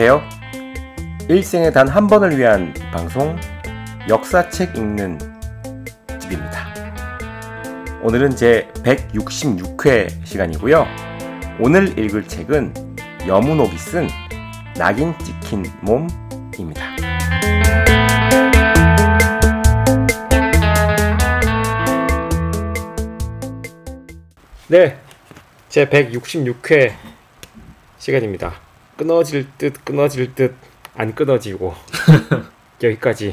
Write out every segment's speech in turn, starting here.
안녕하세요. 일생에 단 한 번을 위한 방송 역사책 읽는 집입니다. 오늘은 제 166회 시간이고요. 오늘 읽을 책은 여문옥이 쓴 낙인 찍힌 몸입니다. 네, 제 166회 시간입니다. 끊어질 듯 끊어질 듯 안 끊어지고 여기까지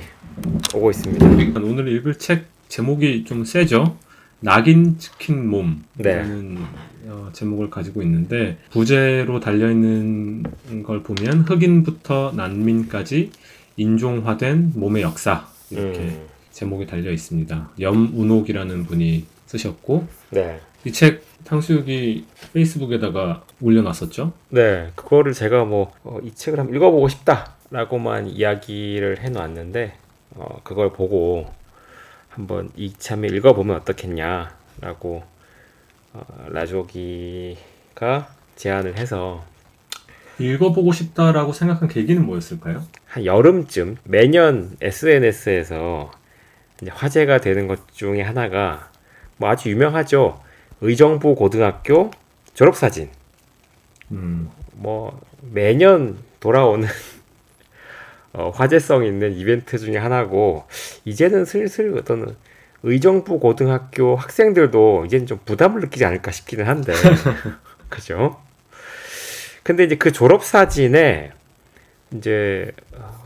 오고 있습니다. 오늘 읽을 책 제목이 좀 세죠. 낙인 찍힌 몸이라는 네. 어, 제목을 가지고 있는데 부제로 달려 있는 걸 보면 흑인부터 난민까지 인종화된 몸의 역사 이렇게 음, 제목이 달려 있습니다. 염운옥이라는 분이 쓰셨고 네. 이 책 탕수육이 페이스북에다가 올려놨었죠. 네, 그거를 제가 뭐이 책을 한번 읽어보고 싶다라고만 이야기를 해놓았는데 어, 그걸 보고 한번 이참에 읽어보면 어떻겠냐라고 어, 라조기가 제안을 해서 읽어보고 싶다라고 생각한 계기는 뭐였을까요? 한 여름쯤 매년 SNS에서 화제가 되는 것 중에 하나가 뭐 아주 유명하죠. 의정부 고등학교 졸업사진. 음, 뭐 매년 돌아오는 어, 화제성 있는 이벤트 중에 하나고 이제는 슬슬 어떤 의정부 고등학교 학생들도 이제는 좀 부담을 느끼지 않을까 싶기는 한데 그죠? 근데 이제 그 졸업 사진에 이제 어,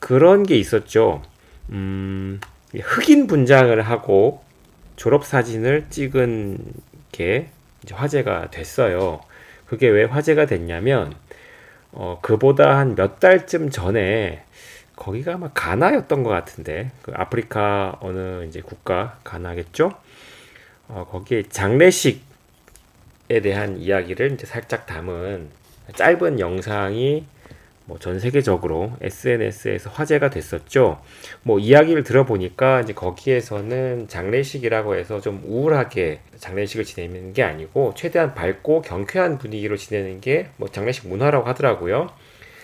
그런 게 있었죠. 음, 흑인 분장을 하고 졸업 사진을 찍은 게 화제가 됐어요. 그게 왜 화제가 됐냐면 어, 그보다 한 몇 달쯤 전에 거기가 아마 가나였던 것 같은데 그 아프리카 어느 이제 국가 가나겠죠? 어, 거기에 장례식에 대한 이야기를 이제 살짝 담은 짧은 영상이 뭐 전 세계적으로 SNS에서 화제가 됐었죠. 뭐 이야기를 들어보니까 이제 거기에서는 장례식이라고 해서 좀 우울하게 장례식을 지내는 게 아니고 최대한 밝고 경쾌한 분위기로 지내는 게 뭐 장례식 문화라고 하더라고요.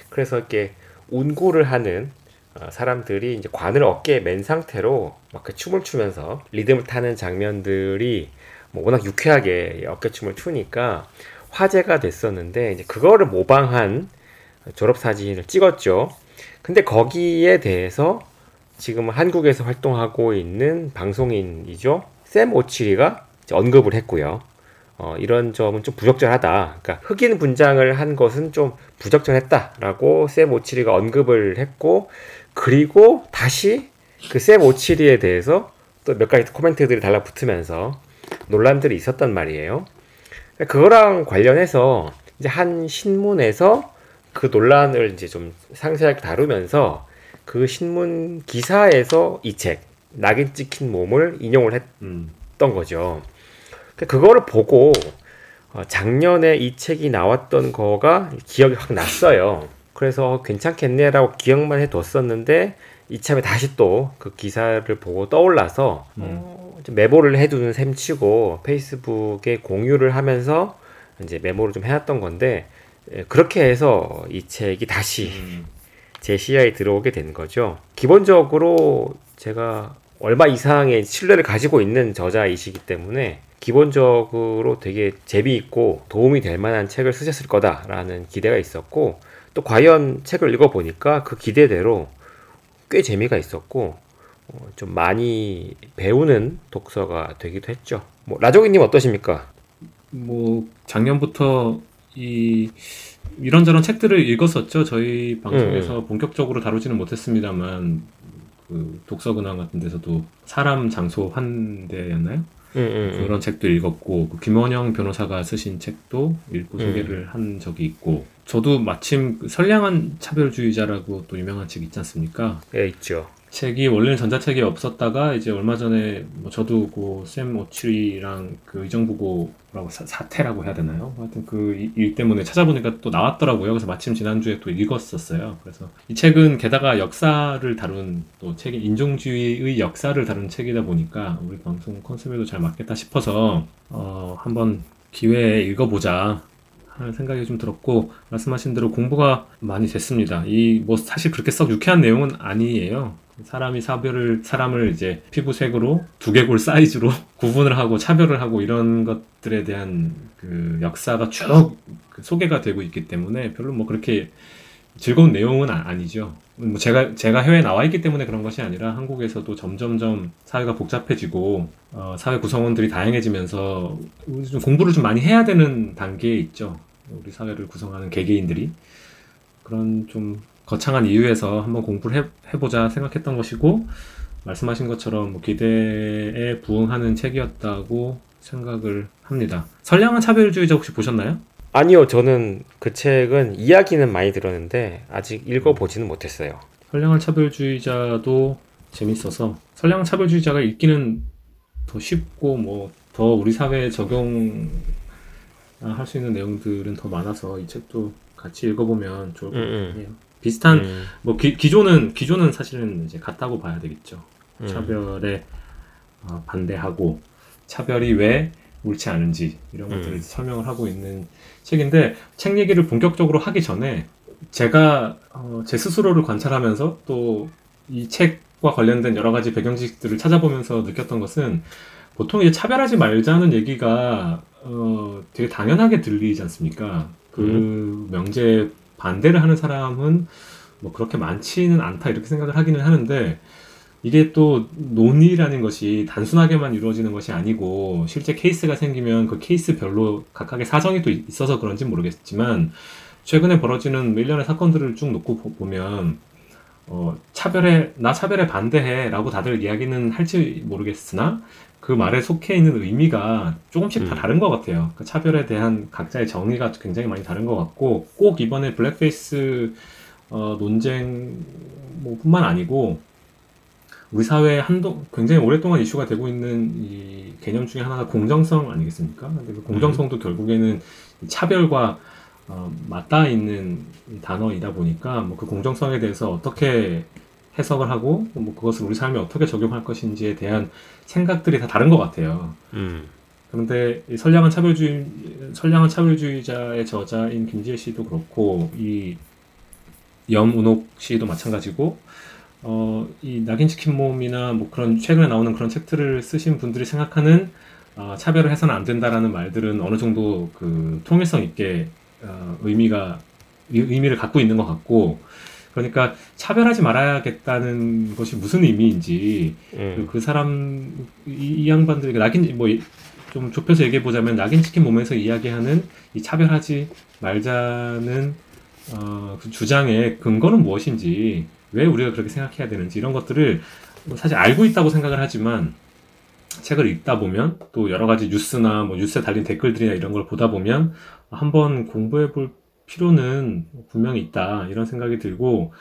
그래서 이렇게 운구를 하는 어, 사람들이 이제 관을 어깨에 맨 상태로 막 그 춤을 추면서 리듬을 타는 장면들이 뭐 워낙 유쾌하게 어깨춤을 추니까 화제가 됐었는데 이제 그거를 모방한 졸업 사진을 찍었죠. 근데 거기에 대해서 지금 한국에서 활동하고 있는 방송인이죠. 샘 오치리가 언급을 했고요. 어, 이런 점은 좀 부적절하다. 그러니까 흑인 분장을 한 것은 좀 부적절했다라고 샘 오치리가 언급을 했고, 그리고 다시 그 샘 오치리에 대해서 또 몇 가지 코멘트들이 달라붙으면서 논란들이 있었단 말이에요. 그거랑 관련해서 이제 한 신문에서 그 논란을 이제 좀 상세하게 다루면서 그 신문 기사에서 이 책, 낙인 찍힌 몸을 인용을 했, 음. 했던 거죠. 그거를 보고 어, 작년에 이 책이 나왔던 거가 기억이 확 났어요. 그래서 괜찮겠네라고 기억만 해뒀었는데 이참에 다시 또 그 기사를 보고 떠올라서 어, 좀 메모를 해두는 셈치고 페이스북에 공유를 하면서 이제 메모를 좀 해놨던 건데 예, 그렇게 해서 이 책이 다시 음. 제 시야에 들어오게 된 거죠. 기본적으로 제가 얼마 이상의 신뢰를 가지고 있는 저자이시기 때문에 기본적으로 되게 재미있고 도움이 될 만한 책을 쓰셨을 거다라는 기대가 있었고 또 과연 책을 읽어보니까 그 기대대로 꽤 재미가 있었고 어, 좀 많이 배우는 독서가 되기도 했죠. 뭐 라조기님 어떠십니까? 뭐 작년부터 이 이런저런 책들을 읽었었죠. 저희 방송에서 본격적으로 다루지는 못했습니다만 그 독서 근황 같은 데서도 사람 장소 환대였나요? 음, 음, 음. 그런 책도 읽었고 그 김원영 변호사가 쓰신 책도 읽고 음. 소개를 한 적이 있고 저도 마침 그 선량한 차별주의자라고 또 유명한 책 있지 않습니까? 예, 있죠. 책이 원래는 전자책이 없었다가 이제 얼마 전에 뭐 저도 그샘 오치리랑 그 의정부고라고 사, 사태라고 해야 되나요? 하여튼 그 일 때문에 찾아보니까 또 나왔더라고요. 그래서 마침 지난주에 또 읽었었어요. 그래서 이 책은 게다가 역사를 다룬 또 책이 인종주의의 역사를 다룬 책이다 보니까 우리 방송 컨셉에도 잘 맞겠다 싶어서 어 한번 기회에 읽어보자 하는 생각이 좀 들었고 말씀하신 대로 공부가 많이 됐습니다. 이 뭐 사실 그렇게 썩 유쾌한 내용은 아니에요. 사람이 사별을 사람을 이제 피부색으로 두개골 사이즈로 구분을 하고 차별을 하고 이런 것들에 대한 그 역사가 쭉그 소개가 되고 있기 때문에 별로 뭐 그렇게 즐거운 내용은 아, 니죠 뭐 제가 제가 해외에 나와 있기 때문에 그런 것이 아니라 한국에서도 점점점 사회가 복잡해지고 어, 사회 구성원들이 다양해지면서 좀 공부를 좀 많이 해야 되는 단계에 있죠. 우리 사회를 구성하는 개개인들이 그런 좀 거창한 이유에서 한번 공부를 해, 해보자 생각했던 것이고 말씀하신 것처럼 뭐 기대에 부응하는 책이었다고 생각을 합니다. 선량한 차별주의자 혹시 보셨나요? 아니요, 저는 그 책은 이야기는 많이 들었는데 아직 읽어보지는 못했어요. 선량한 차별주의자도 재밌어서 선량한 차별주의자가 읽기는 더 쉽고 뭐 더 우리 사회에 적용 할 수 있는 내용들은 더 많아서 이 책도 같이 읽어보면 좋을 것 음, 음. 같아요. 비슷한 음, 뭐 기, 기존은 기존은 사실은 이제 같다고 봐야 되겠죠. 음. 차별에 어, 반대하고 차별이 왜 옳지 않은지 이런 음. 것들을 설명을 하고 있는 책인데 책 얘기를 본격적으로 하기 전에 제가 어, 제 스스로를 관찰하면서 또 이 책과 관련된 여러 가지 배경 지식들을 찾아보면서 느꼈던 것은 보통 이제 차별하지 말자는 얘기가 어, 되게 당연하게 들리지 않습니까? 그 명제에 반대를 하는 사람은 뭐 그렇게 많지는 않다 이렇게 생각을 하기는 하는데 이게 또 논의라는 것이 단순하게만 이루어지는 것이 아니고 실제 케이스가 생기면 그 케이스별로 각각의 사정이 또 있어서 그런지 모르겠지만 최근에 벌어지는 뭐 일련의 사건들을 쭉 놓고 보- 보면 어, 차별에 나 차별에 반대해 라고 다들 이야기는 할지 모르겠으나 그 말에 속해 있는 의미가 조금씩 다 음. 다른 것 같아요. 그 차별에 대한 각자의 정의가 굉장히 많이 다른 것 같고 꼭 이번에 blackface 어, 논쟁 뭐 뿐만 아니고 우리 사회에 한동 굉장히 오랫동안 이슈가 되고 있는 이 개념 중에 하나가 공정성 아니겠습니까? 근데 그 공정성도 결국에는 이 차별과 어, 맞닿아 있는 이 단어이다 보니까 뭐 그 공정성에 대해서 어떻게 해석을 하고 뭐 그것을 우리 삶에 어떻게 적용할 것인지에 대한 생각들이 다 다른 것 같아요. 음, 그런데 이 선량한 차별주의 선량한 차별주의자의 저자인 김지혜 씨도 그렇고 이 염운옥 씨도 마찬가지고 어, 이 낙인 치킨 몸이나 뭐 그런 최근에 나오는 그런 책들을 쓰신 분들이 생각하는 어, 차별을 해서는 안 된다라는 말들은 어느 정도 그 통일성 있게 어, 의미가 의- 의미를 갖고 있는 것 같고 그러니까 차별하지 말아야겠다는 것이 무슨 의미인지 그, 음, 그 사람 이, 이 양반들이 낙인 뭐 좀 좁혀서 얘기해 보자면 낙인 치킨 몸에서 이야기하는 이 차별하지 말자는 어, 그 주장의 근거는 무엇인지 왜 우리가 그렇게 생각해야 되는지 이런 것들을 뭐 사실 알고 있다고 생각을 하지만 책을 읽다 보면 또 여러 가지 뉴스나 뭐 뉴스에 달린 댓글들이나 이런 걸 보다 보면 한번 공부해 볼 필요는 분명히 있다 이런 생각이 들고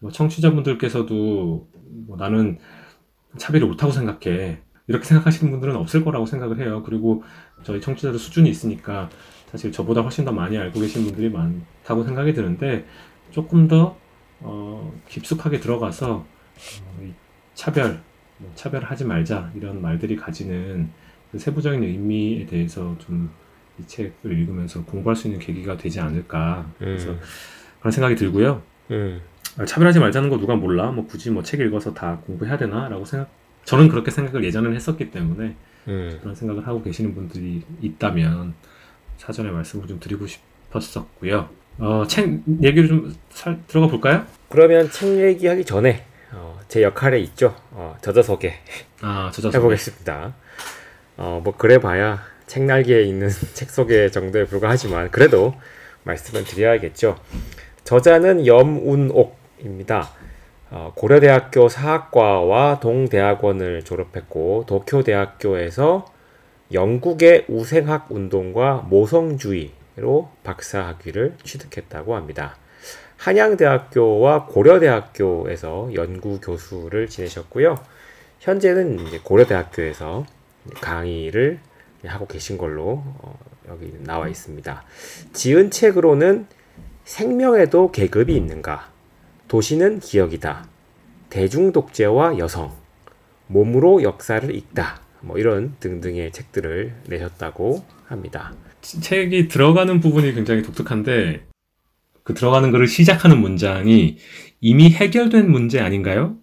뭐 청취자분들께서도 뭐 나는 차별이 옳다고 생각해 이렇게 생각하시는 분들은 없을 거라고 생각을 해요. 그리고 저희 청취자들 수준이 있으니까 사실 저보다 훨씬 더 많이 알고 계신 분들이 많다고 생각이 드는데 조금 더 어, 깊숙하게 들어가서 어, 이 차별, 뭐 차별하지 말자 이런 말들이 가지는 그 세부적인 의미에 대해서 좀 이 책을 읽으면서 공부할 수 있는 계기가 되지 않을까 그래서 음, 그런 생각이 들고요. 음, 아, 차별하지 말자는 거 누가 몰라? 뭐 굳이 뭐 책 읽어서 다 공부해야 되나?라고 생각. 저는 그렇게 생각을 예전에는 했었기 때문에 음. 그런 생각을 하고 계시는 분들이 있다면 사전에 말씀을 좀 드리고 싶었었고요. 어, 책 얘기를 좀 살, 들어가 볼까요? 그러면 책 얘기하기 전에 어, 제 역할에 있죠. 어, 저자 소개 아, 저자 해보겠습니다. 어, 뭐 그래봐야 책 날개에 있는 책 소개 정도에 불과하지만 그래도 말씀을 드려야겠죠. 저자는 염운옥입니다. 어, 고려대학교 사학과와 동대학원을 졸업했고 도쿄대학교에서 영국의 우생학 운동과 모성주의로 박사학위를 취득했다고 합니다. 한양대학교와 고려대학교에서 연구 교수를 지내셨고요. 현재는 고려대학교에서 강의를 하고 계신 걸로 어, 여기 나와 있습니다. 지은 책으로는 생명에도 계급이 있는가? 도시는 기억이다. 대중 독재와 여성, 몸으로 역사를 읽다. 뭐 이런 등등의 책들을 내셨다고 합니다. 책이 들어가는 부분이 굉장히 독특한데 그 들어가는 것을 시작하는 문장이 이미 해결된 문제 아닌가요?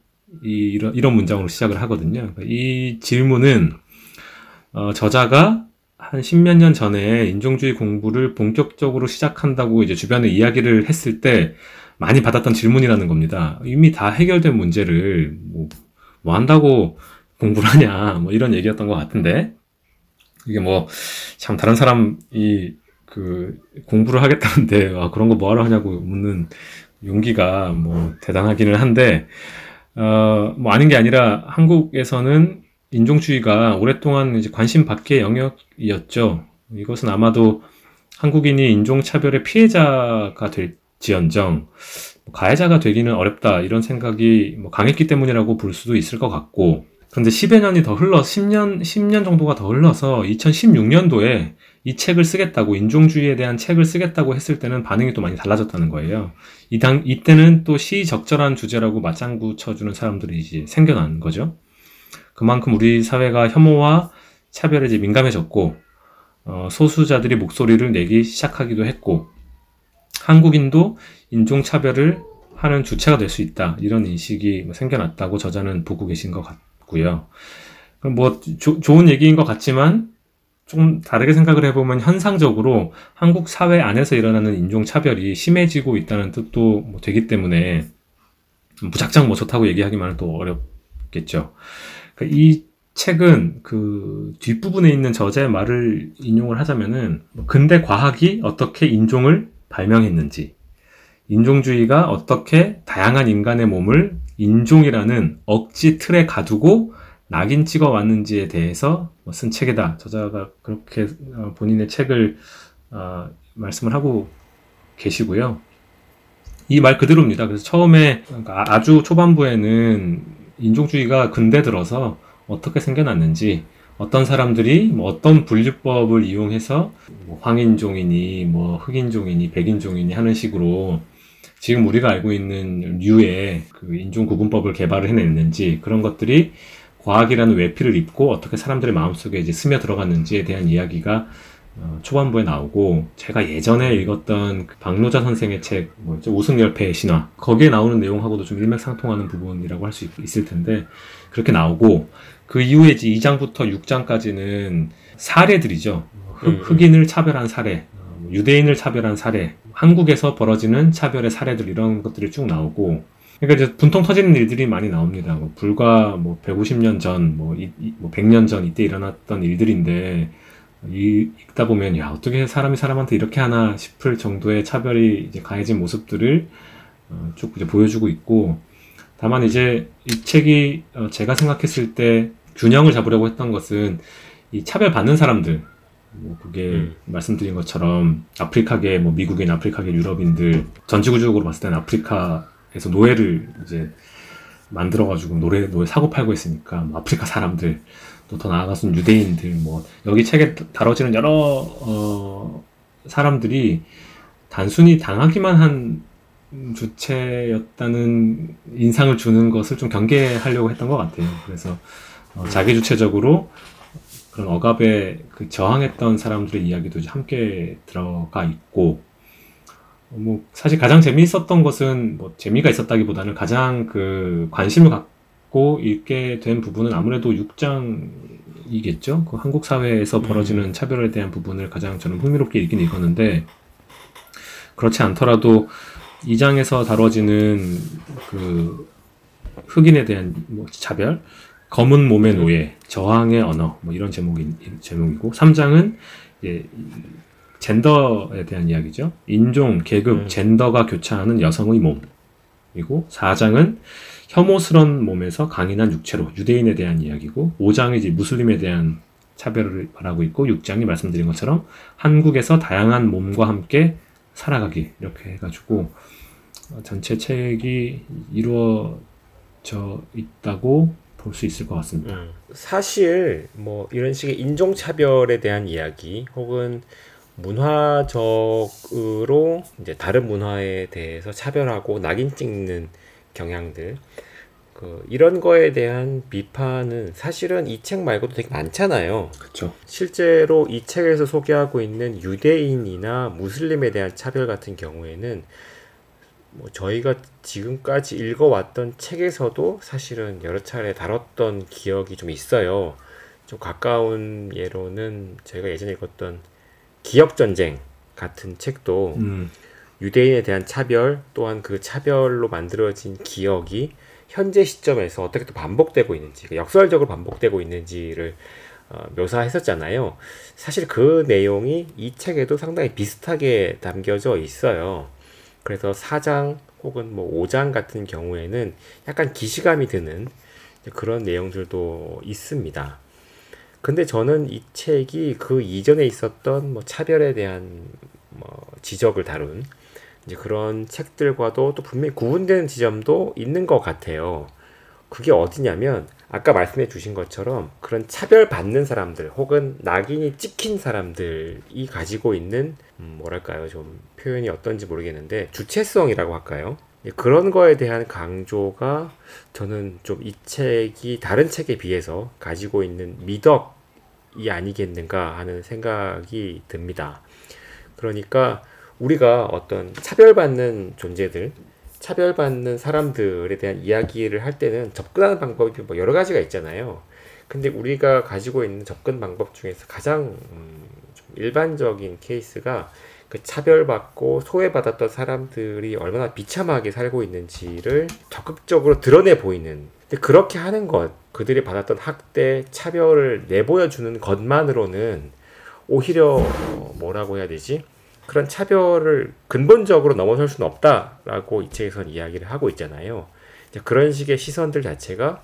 이, 이런, 이런 문장으로 시작을 하거든요. 이 질문은 어, 저자가 한 십몇 년 전에 인종주의 공부를 본격적으로 시작한다고 이제 주변에 이야기를 했을 때 많이 받았던 질문이라는 겁니다. 이미 다 해결된 문제를 뭐, 뭐 한다고 공부를 하냐, 뭐 이런 얘기였던 것 같은데 이게 뭐 참 다른 사람이 그 공부를 하겠다는데 아, 그런 거 뭐하러 하냐고 묻는 용기가 뭐 대단하기는 한데 어, 뭐 아닌 게 아니라 한국에서는 인종주의가 오랫동안 이제 관심 밖의 영역이었죠. 이것은 아마도 한국인이 인종차별의 피해자가 될지언정 가해자가 되기는 어렵다 이런 생각이 뭐 강했기 때문이라고 볼 수도 있을 것 같고 그런데 10여 년이 더 흘러 10년 10년 정도가 더 흘러서 2016년도에 이 책을 쓰겠다고 인종주의에 대한 책을 쓰겠다고 했을 때는 반응이 또 많이 달라졌다는 거예요. 이당 이때는 또 시적절한 주제라고 맞장구 쳐주는 사람들이 이제 생겨난 거죠. 그만큼 우리 사회가 혐오와 차별에 이제 민감해졌고 어, 소수자들이 목소리를 내기 시작하기도 했고 한국인도 인종차별을 하는 주체가 될 수 있다 이런 인식이 뭐 생겨났다고 저자는 보고 계신 것 같고요. 뭐 조, 좋은 얘기인 것 같지만 좀 다르게 생각을 해보면 현상적으로 한국 사회 안에서 일어나는 인종차별이 심해지고 있다는 뜻도 뭐 되기 때문에 무작정 뭐 좋다고 얘기하기만은 또 어렵겠죠. 그러니까 이 책은 그 뒷부분에 있는 저자의 말을 인용을 하자면은 근대 과학이 어떻게 인종을 발명했는지 인종주의가 어떻게 다양한 인간의 몸을 인종이라는 억지 틀에 가두고 낙인 찍어 왔는지에 대해서 뭐쓴 책이다. 저자가 그렇게 어, 본인의 책을 어, 말씀을 하고 계시고요. 이 말 그대로입니다. 그래서 처음에 그러니까 아주 초반부에는 인종주의가 근대 들어서 어떻게 생겨났는지 어떤 사람들이 뭐 어떤 분류법을 이용해서 뭐 황인종이니 뭐 흑인종이니 백인종이니 하는 식으로 지금 우리가 알고 있는 류의 그 인종 구분법을 개발을 해냈는지 그런 것들이 과학이라는 외피를 입고 어떻게 사람들의 마음속에 이제 스며 들어갔는지에 대한 이야기가 어, 초반부에 나오고 제가 예전에 읽었던 그 박노자 선생의 책 뭐죠 우승열패의 신화 거기에 나오는 내용하고도 좀 일맥상통하는 부분이라고 할 수 있을 텐데 그렇게 나오고 그 이후에 이제 2장부터 6장까지는 사례들이죠 흑, 흑인을 차별한 사례 어, 유대인을 차별한 사례 한국에서 벌어지는 차별의 사례들 이런 것들이 쭉 나오고 그러니까 이제 분통 터지는 일들이 많이 나옵니다. 뭐 불과 뭐 150년 전, 뭐, 이, 뭐 100년 전 이때 일어났던 일들인데 이, 읽다 보면 야 어떻게 사람이 사람한테 이렇게 하나 싶을 정도의 차별이 이제 가해진 모습들을 어, 쭉 이제 보여주고 있고 다만 이제 이 책이 어, 제가 생각했을 때 균형을 잡으려고 했던 것은 이 차별 받는 사람들 뭐 그게 음. 말씀드린 것처럼 아프리카계 뭐 미국인 아프리카계 유럽인들 전지구적으로 봤을 때는 아프리카 그래서 노예를 이제 만들어가지고 노래 노예 사고 팔고 있으니까 뭐 아프리카 사람들 또 더 나아가서는 유대인들 뭐 여기 책에 다뤄지는 여러 어, 사람들이 단순히 당하기만 한 주체였다는 인상을 주는 것을 좀 경계하려고 했던 것 같아요. 그래서 어, 자기 주체적으로 그런 억압에 그 저항했던 사람들의 이야기도 함께 들어가 있고 뭐 사실 가장 재미있었던 것은 뭐 재미가 있었다기보다는 가장 그 관심을 갖고 읽게 된 부분은 아무래도 6장이겠죠. 그 한국 사회에서 음. 벌어지는 음. 차별에 대한 부분을 가장 저는 흥미롭게 읽긴 읽었는데 그렇지 않더라도 2장에서 다뤄지는 그 흑인에 대한 뭐 차별, 검은 몸의 노예, 저항의 언어 뭐 이런 제목이 제목이고 3장은 예, 젠더에 대한 이야기죠. 인종, 계급, 음. 젠더가 교차하는 여성의 몸. 그리고 4장은 혐오스런 몸에서 강인한 육체로 유대인에 대한 이야기고 5장이 이제 무슬림에 대한 차별을 말하고 있고 6장이 말씀드린 것처럼 한국에서 다양한 몸과 함께 살아가기 이렇게 해가지고 전체 책이 이루어져 있다고 볼 수 있을 것 같습니다. 음. 사실 뭐 이런 식의 인종차별에 대한 이야기 혹은 문화적으로 이제 다른 문화에 대해서 차별하고 낙인 찍는 경향들 그 이런 거에 대한 비판은 사실은 이 책 말고도 되게 많잖아요. 그렇죠. 실제로 이 책에서 소개하고 있는 유대인이나 무슬림에 대한 차별 같은 경우에는 뭐 저희가 지금까지 읽어왔던 책에서도 사실은 여러 차례 다뤘던 기억이 좀 있어요. 좀 가까운 예로는 제가 예전에 읽었던 기억 전쟁 같은 책도 음, 유대인에 대한 차별 또한 그 차별로 만들어진 기억이 현재 시점에서 어떻게 또 반복되고 있는지 그 역설적으로 반복되고 있는지를 어, 묘사했었잖아요. 사실 그 내용이 이 책에도 상당히 비슷하게 담겨져 있어요. 그래서 4장 혹은 뭐 5장 같은 경우에는 약간 기시감이 드는 그런 내용들도 있습니다. 근데 저는 이 책이 그 이전에 있었던 뭐 차별에 대한 뭐 지적을 다룬 이제 그런 책들과도 또 분명히 구분되는 지점도 있는 것 같아요. 그게 어디냐면 아까 말씀해 주신 것처럼 그런 차별받는 사람들 혹은 낙인이 찍힌 사람들이 가지고 있는 음, 뭐랄까요 좀 표현이 어떤지 모르겠는데 주체성이라고 할까요? 예, 그런 거에 대한 강조가 저는 좀 이 책이 다른 책에 비해서 가지고 있는 미덕이 아니겠는가 하는 생각이 듭니다. 그러니까 우리가 어떤 차별받는 존재들, 차별받는 사람들에 대한 이야기를 할 때는 접근하는 방법이 뭐 여러 가지가 있잖아요. 근데 우리가 가지고 있는 접근 방법 중에서 가장 음, 좀 일반적인 케이스가 그 차별받고 소외받았던 사람들이 얼마나 비참하게 살고 있는지를 적극적으로 드러내 보이는. 그렇게 하는 것, 그들이 받았던 학대, 차별을 내보여주는 것만으로는 오히려 어, 뭐라고 해야 되지? 그런 차별을 근본적으로 넘어설 수는 없다라고 이 책에서는 이야기를 하고 있잖아요. 그런 식의 시선들 자체가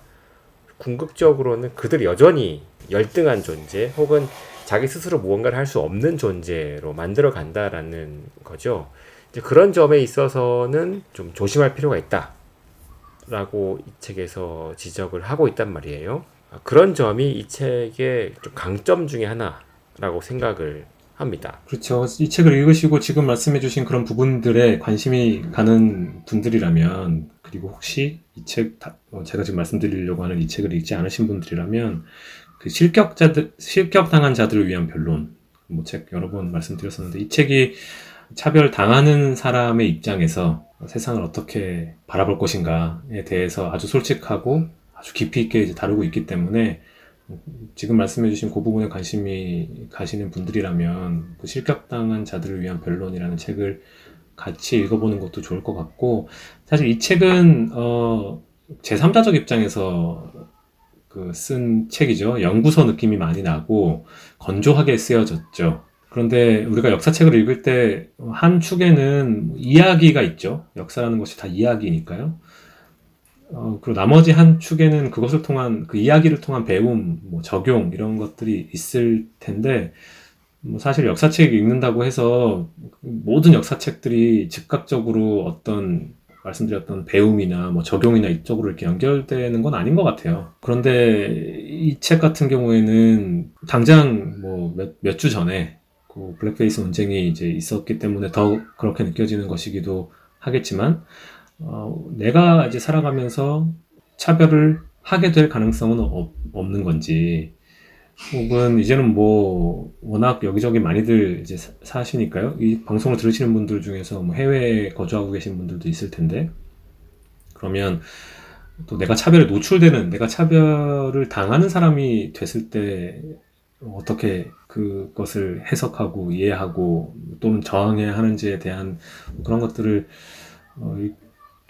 궁극적으로는 그들이 여전히 열등한 존재 혹은 자기 스스로 무언가를 할 수 없는 존재로 만들어 간다라는 거죠. 그런 점에 있어서는 좀 조심할 필요가 있다 라고 이 책에서 지적을 하고 있단 말이에요. 아, 그런 점이 이 책의 좀 강점 중에 하나라고 생각을 합니다. 그렇죠. 이 책을 읽으시고 지금 말씀해주신 그런 부분들에 관심이 가는 분들이라면 그리고 혹시 이 책, 어, 제가 지금 말씀드리려고 하는 이 책을 읽지 않으신 분들이라면 그 실격자들, 실격당한 자들을 위한 변론, 뭐 책 여러 번 말씀드렸었는데 이 책이 차별 당하는 사람의 입장에서 세상을 어떻게 바라볼 것인가에 대해서 아주 솔직하고 아주 깊이 있게 다루고 있기 때문에 지금 말씀해주신 그 부분에 관심이 가시는 분들이라면 그 실격당한 자들을 위한 변론이라는 책을 같이 읽어보는 것도 좋을 것 같고 사실 이 책은 어 제3자적 입장에서 그 쓴 책이죠. 연구서 느낌이 많이 나고 건조하게 쓰여졌죠. 그런데 우리가 역사책을 읽을 때 한 축에는 이야기가 있죠. 역사라는 것이 다 이야기니까요. 어, 그리고 나머지 한 축에는 그것을 통한 그 이야기를 통한 배움, 뭐 적용 이런 것들이 있을 텐데 뭐 사실 역사책 읽는다고 해서 모든 역사책들이 즉각적으로 어떤 말씀드렸던 배움이나 뭐 적용이나 이쪽으로 이렇게 연결되는 건 아닌 것 같아요. 그런데 이 책 같은 경우에는 당장 뭐 몇 주 전에 그 블랙페이스 논쟁이 이제 있었기 때문에 더 그렇게 느껴지는 것이기도 하겠지만 어, 내가 이제 살아가면서 차별을 하게 될 가능성은 없, 없는 건지, 혹은 이제는 뭐 워낙 여기저기 많이들 이제 사- 사시니까요. 이 방송을 들으시는 분들 중에서 뭐 해외에 거주하고 계신 분들도 있을 텐데, 그러면 또 내가 차별에 노출되는, 내가 차별을 당하는 사람이 됐을 때 어떻게 그것을 해석하고 이해하고 또는 저항해야 하는지에 대한 그런 것들을 어, 이-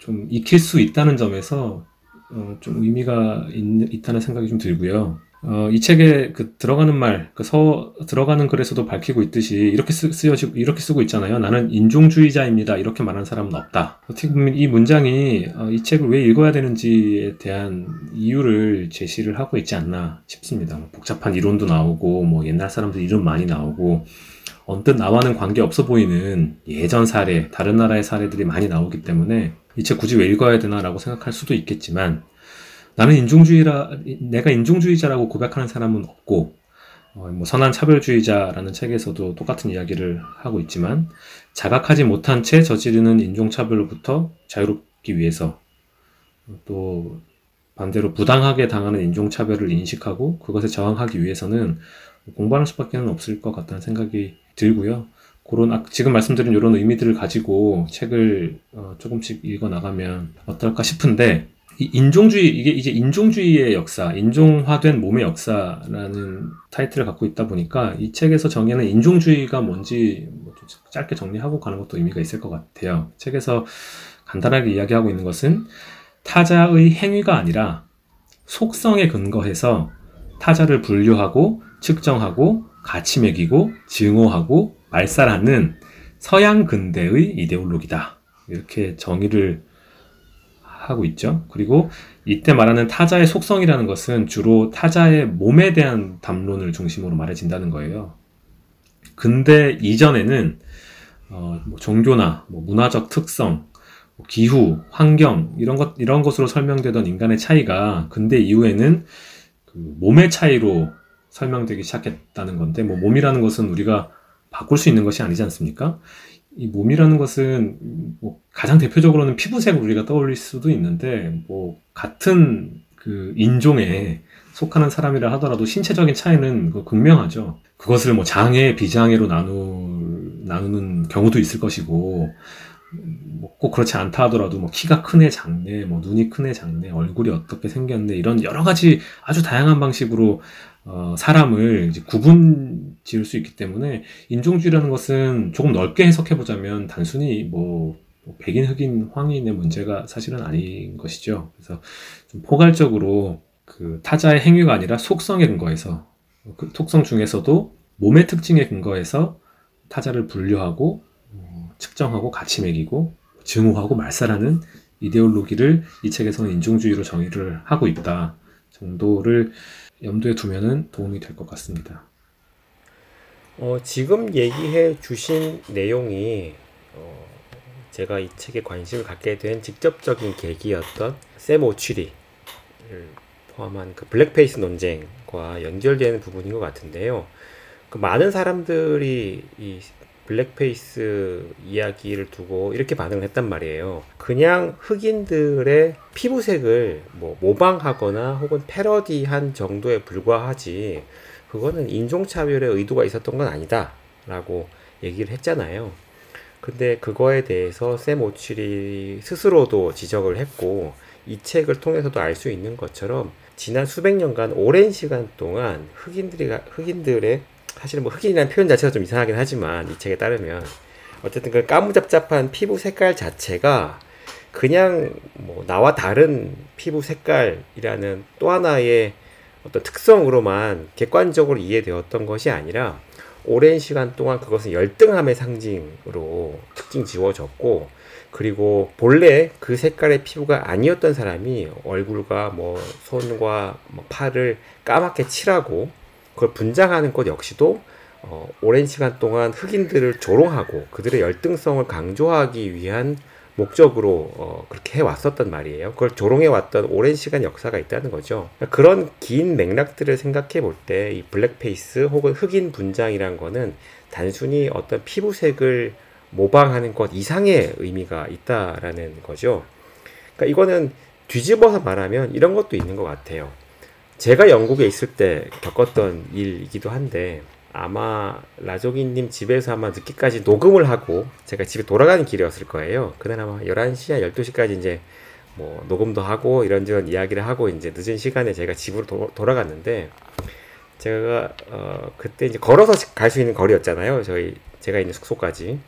좀 익힐 수 있다는 점에서 어, 좀 의미가 있, 다는 생각이 좀 들고요. 어, 이 책에 그 들어가는 말, 그 서, 들어가는 글에서도 밝히고 있듯이 이렇게 쓰, 쓰여지, 이렇게 쓰고 있잖아요. 나는 인종주의자입니다. 이렇게 말하는 사람은 없다. 어떻게 보면 이 문장이 어, 이 책을 왜 읽어야 되는지에 대한 이유를 제시를 하고 있지 않나 싶습니다. 뭐 복잡한 이론도 나오고, 뭐 옛날 사람들 이름 많이 나오고, 언뜻 나와는 관계 없어 보이는 예전 사례, 다른 나라의 사례들이 많이 나오기 때문에 이 책 굳이 왜 읽어야 되나라고 생각할 수도 있겠지만 나는 인종주의라 내가 인종주의자라고 고백하는 사람은 없고 어, 뭐 선한 차별주의자라는 책에서도 똑같은 이야기를 하고 있지만 자각하지 못한 채 저지르는 인종차별로부터 자유롭기 위해서 또 반대로 부당하게 당하는 인종차별을 인식하고 그것에 저항하기 위해서는 공부하는 수밖에 없을 것 같다는 생각이 들고요. 그런 아- 지금 말씀드린 이런 의미들을 가지고 책을 어, 조금씩 읽어 나가면 어떨까 싶은데 이 인종주의 이게 이제 인종주의의 역사, 인종화된 몸의 역사라는 타이틀을 갖고 있다 보니까 이 책에서 정의하는 인종주의가 뭔지 뭐좀 짧게 정리하고 가는 것도 의미가 있을 것 같아요. 책에서 간단하게 이야기하고 있는 것은 타자의 행위가 아니라 속성에 근거해서 타자를 분류하고 측정하고 가치 매기고 증오하고 말살하는 서양 근대의 이데올로기다. 이렇게 정의를 하고 있죠. 그리고 이때 말하는 타자의 속성이라는 것은 주로 타자의 몸에 대한 담론을 중심으로 말해진다는 거예요. 근데 이전에는 어, 뭐 종교나 뭐 문화적 특성, 뭐 기후, 환경 이런 것 이런 것으로 설명되던 인간의 차이가 근대 이후에는 그 몸의 차이로 설명되기 시작했다는 건데 뭐 몸이라는 것은 우리가 바꿀 수 있는 것이 아니지 않습니까? 이 몸이라는 것은 뭐 가장 대표적으로는 피부색을 우리가 떠올릴 수도 있는데 뭐 같은 그 인종에 속하는 사람이라 하더라도 신체적인 차이는 그 극명하죠. 그것을 뭐 장애, 비장애로 나누 나누는 경우도 있을 것이고 뭐 꼭 그렇지 않다 하더라도 뭐 키가 크네 작네, 뭐 눈이 크네 작네, 얼굴이 어떻게 생겼네 이런 여러 가지 아주 다양한 방식으로 어, 사람을 이제 구분 지을 수 있기 때문에 인종주의라는 것은 조금 넓게 해석해 보자면 단순히 뭐, 뭐 백인, 흑인, 황인의 문제가 사실은 아닌 것이죠. 그래서 좀 포괄적으로 그 타자의 행위가 아니라 속성에 근거해서 그 속성 중에서도 몸의 특징에 근거해서 타자를 분류하고 어, 측정하고 가치 매기고 증오하고 말살하는 이데올로기를 이 책에서는 인종주의로 정의를 하고 있다 정도를 염두에 두면은 도움이 될 것 같습니다. 어, 지금 얘기해 주신 내용이 어, 제가 이 책에 관심을 갖게 된 직접적인 계기였던 샘 오취리를 포함한 그 blackface 논쟁과 연결되는 부분인 것 같은데요. 그 많은 사람들이 이 blackface 이야기를 두고 이렇게 반응을 했단 말이에요. 그냥 흑인들의 피부색을 뭐 모방하거나 혹은 패러디한 정도에 불과하지 그거는 인종차별의 의도가 있었던 건 아니다 라고 얘기를 했잖아요. 근데 그거에 대해서 샘 오칠이 스스로도 지적을 했고 이 책을 통해서도 알 수 있는 것처럼 지난 수백 년간 오랜 시간 동안 흑인들이 흑인들의 사실 뭐 흑인이라는 표현 자체가 좀 이상하긴 하지만 이 책에 따르면 어쨌든 그 까무잡잡한 피부 색깔 자체가 그냥 뭐 나와 다른 피부 색깔이라는 또 하나의 어떤 특성으로만 객관적으로 이해되었던 것이 아니라 오랜 시간 동안 그것은 열등함의 상징으로 특징 지워졌고 그리고 본래 그 색깔의 피부가 아니었던 사람이 얼굴과 뭐 손과 뭐 팔을 까맣게 칠하고 그걸 분장하는 것 역시도 어, 오랜 시간 동안 흑인들을 조롱하고 그들의 열등성을 강조하기 위한 목적으로 어, 그렇게 해왔었단 말이에요. 그걸 조롱해왔던 오랜 시간 역사가 있다는 거죠. 그런 긴 맥락들을 생각해 볼 때 이 블랙페이스 혹은 흑인 분장이란 거는 단순히 어떤 피부색을 모방하는 것 이상의 의미가 있다라는 거죠. 그러니까 이거는 뒤집어서 말하면 이런 것도 있는 것 같아요. 제가 영국에 있을 때 겪었던 일이기도 한데 아마 라조기님 집에서 아마 늦게까지 녹음을 하고 제가 집에 돌아가는 길이었을 거예요. 그날 아마 11시야 12시까지 이제 뭐 녹음도 하고 이런저런 이야기를 하고 이제 늦은 시간에 제가 집으로 도, 돌아갔는데 제가 어 그때 이제 걸어서 갈 수 있는 거리였잖아요. 저희 제가 있는 숙소까지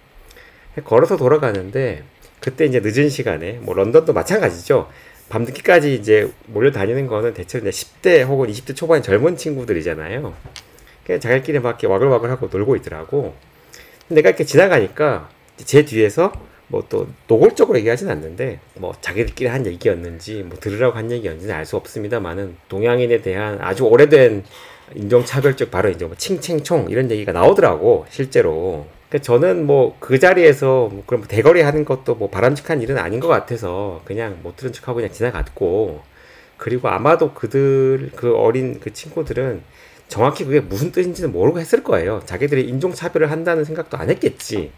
걸어서 돌아가는데 그때 이제 늦은 시간에 뭐 런던도 마찬가지죠. 밤늦게까지 이제 몰려다니는 거는 대체로 이제 10대 혹은 20대 초반의 젊은 친구들이잖아요. 그냥 자기끼리 막 이렇게 와글와글하고 놀고 있더라고. 내가 이렇게 지나가니까 제 뒤에서 뭐 또 노골적으로 얘기하진 않는데 뭐 자기들끼리 한 얘기였는지 뭐 들으라고 한 얘기였는지 알수 없습니다만은 동양인에 대한 아주 오래된 인종차별적 바로 이제 뭐 칭칭총 이런 얘기가 나오더라고 실제로. 그러니까 저는 뭐 그 자리에서 뭐 그럼 대거리 하는 것도 뭐 바람직한 일은 아닌 것 같아서 그냥 못 들은 척하고 그냥 지나갔고 그리고 아마도 그들 그 어린 그 친구들은 정확히 그게 무슨 뜻인지는 모르고 했을 거예요. 자기들이 인종차별을 한다는 생각도 안 했겠지.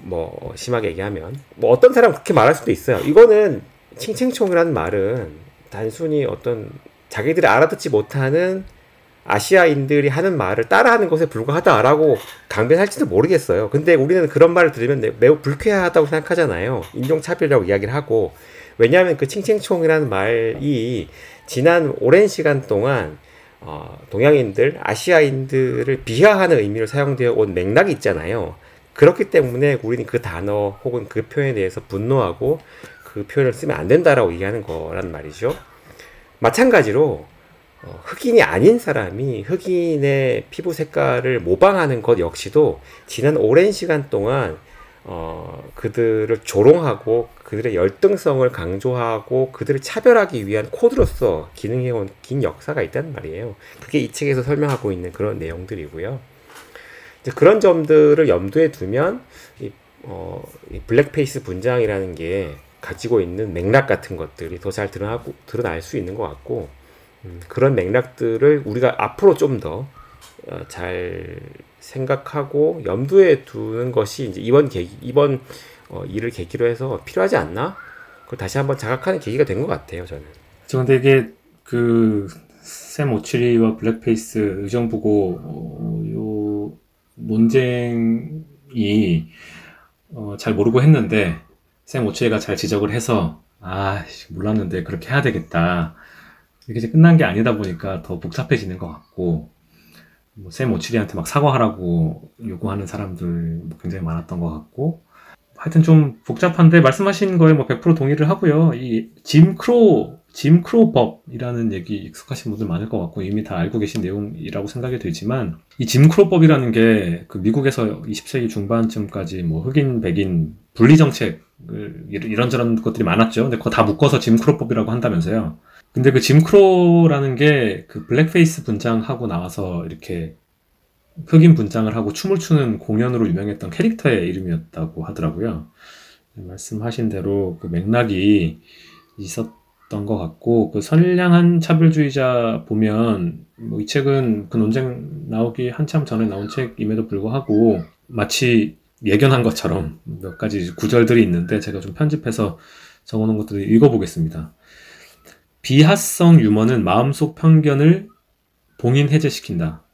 뭐 심하게 얘기하면 뭐 어떤 사람 그렇게 말할 수도 있어요. 이거는 칭칭총이라는 말은 단순히 어떤 자기들이 알아듣지 못하는 아시아인들이 하는 말을 따라하는 것에 불과하다라고 강변할지도 모르겠어요. 근데 우리는 그런 말을 들으면 매우 불쾌하다고 생각하잖아요. 인종차별이라고 이야기를 하고. 왜냐하면 그 칭칭총이라는 말이 지난 오랜 시간 동안 어, 동양인들, 아시아인들을 비하하는 의미로 사용되어 온 맥락이 있잖아요. 그렇기 때문에 우리는 그 단어 혹은 그 표현에 대해서 분노하고 그 표현을 쓰면 안 된다라고 얘기하는 거란 말이죠. 마찬가지로 어, 흑인이 아닌 사람이 흑인의 피부 색깔을 모방하는 것 역시도 지난 오랜 시간 동안 어, 그들을 조롱하고 그들의 열등성을 강조하고 그들을 차별하기 위한 코드로서 기능해온 긴 역사가 있다는 말이에요. 그게 이 책에서 설명하고 있는 그런 내용들이고요. 이제 그런 점들을 염두에 두면 이, 어, 이 blackface 분장이라는 게 가지고 있는 맥락 같은 것들이 더 잘 드러나고 드러날 수 있는 것 같고 음, 그런 맥락들을 우리가 앞으로 좀 더잘 어, 생각하고 염두에 두는 것이 이제 이번 계기 이번 어, 일을 계기로 해서 필요하지 않나? 그걸 다시 한번 자각하는 계기가 된 것 같아요, 저는. 저 근데 이게 그 샘 오취리와 blackface 의정부고 어, 요 논쟁이 어, 잘 모르고 했는데 샘 오츄리가 잘 지적을 해서 아 몰랐는데 그렇게 해야 되겠다 이게 이제 끝난 게 아니다 보니까 더 복잡해지는 것 같고 뭐샘 오츄리한테 막 사과하라고 요구하는 사람들 굉장히 많았던 것 같고 하여튼 좀 복잡한데 말씀하신 거에 뭐 100% 동의를 하고요. 이 짐 크로 짐 크로 법이라는 얘기 익숙하신 분들 많을 것 같고 이미 다 알고 계신 내용이라고 생각이 들지만 이 짐 크로 법이라는 게 그 미국에서 20세기 중반쯤까지 뭐 흑인 백인 분리 정책을 이런저런 것들이 많았죠. 근데 그거 다 묶어서 짐 크로 법이라고 한다면서요. 근데 그 짐 크로라는 게 그 blackface 분장하고 나와서 이렇게 흑인 분장을 하고 춤을 추는 공연으로 유명했던 캐릭터의 이름이었다고 하더라고요. 말씀하신 대로 그 맥락이 있었던 것 같고 그 선량한 차별주의자 보면 뭐 이 책은 그 논쟁 나오기 한참 전에 나온 책임에도 불구하고 마치 예견한 것처럼 몇 가지 구절들이 있는데 제가 좀 편집해서 적어놓은 것들을 읽어보겠습니다. 비하성 유머는 마음속 편견을 봉인 해제시킨다.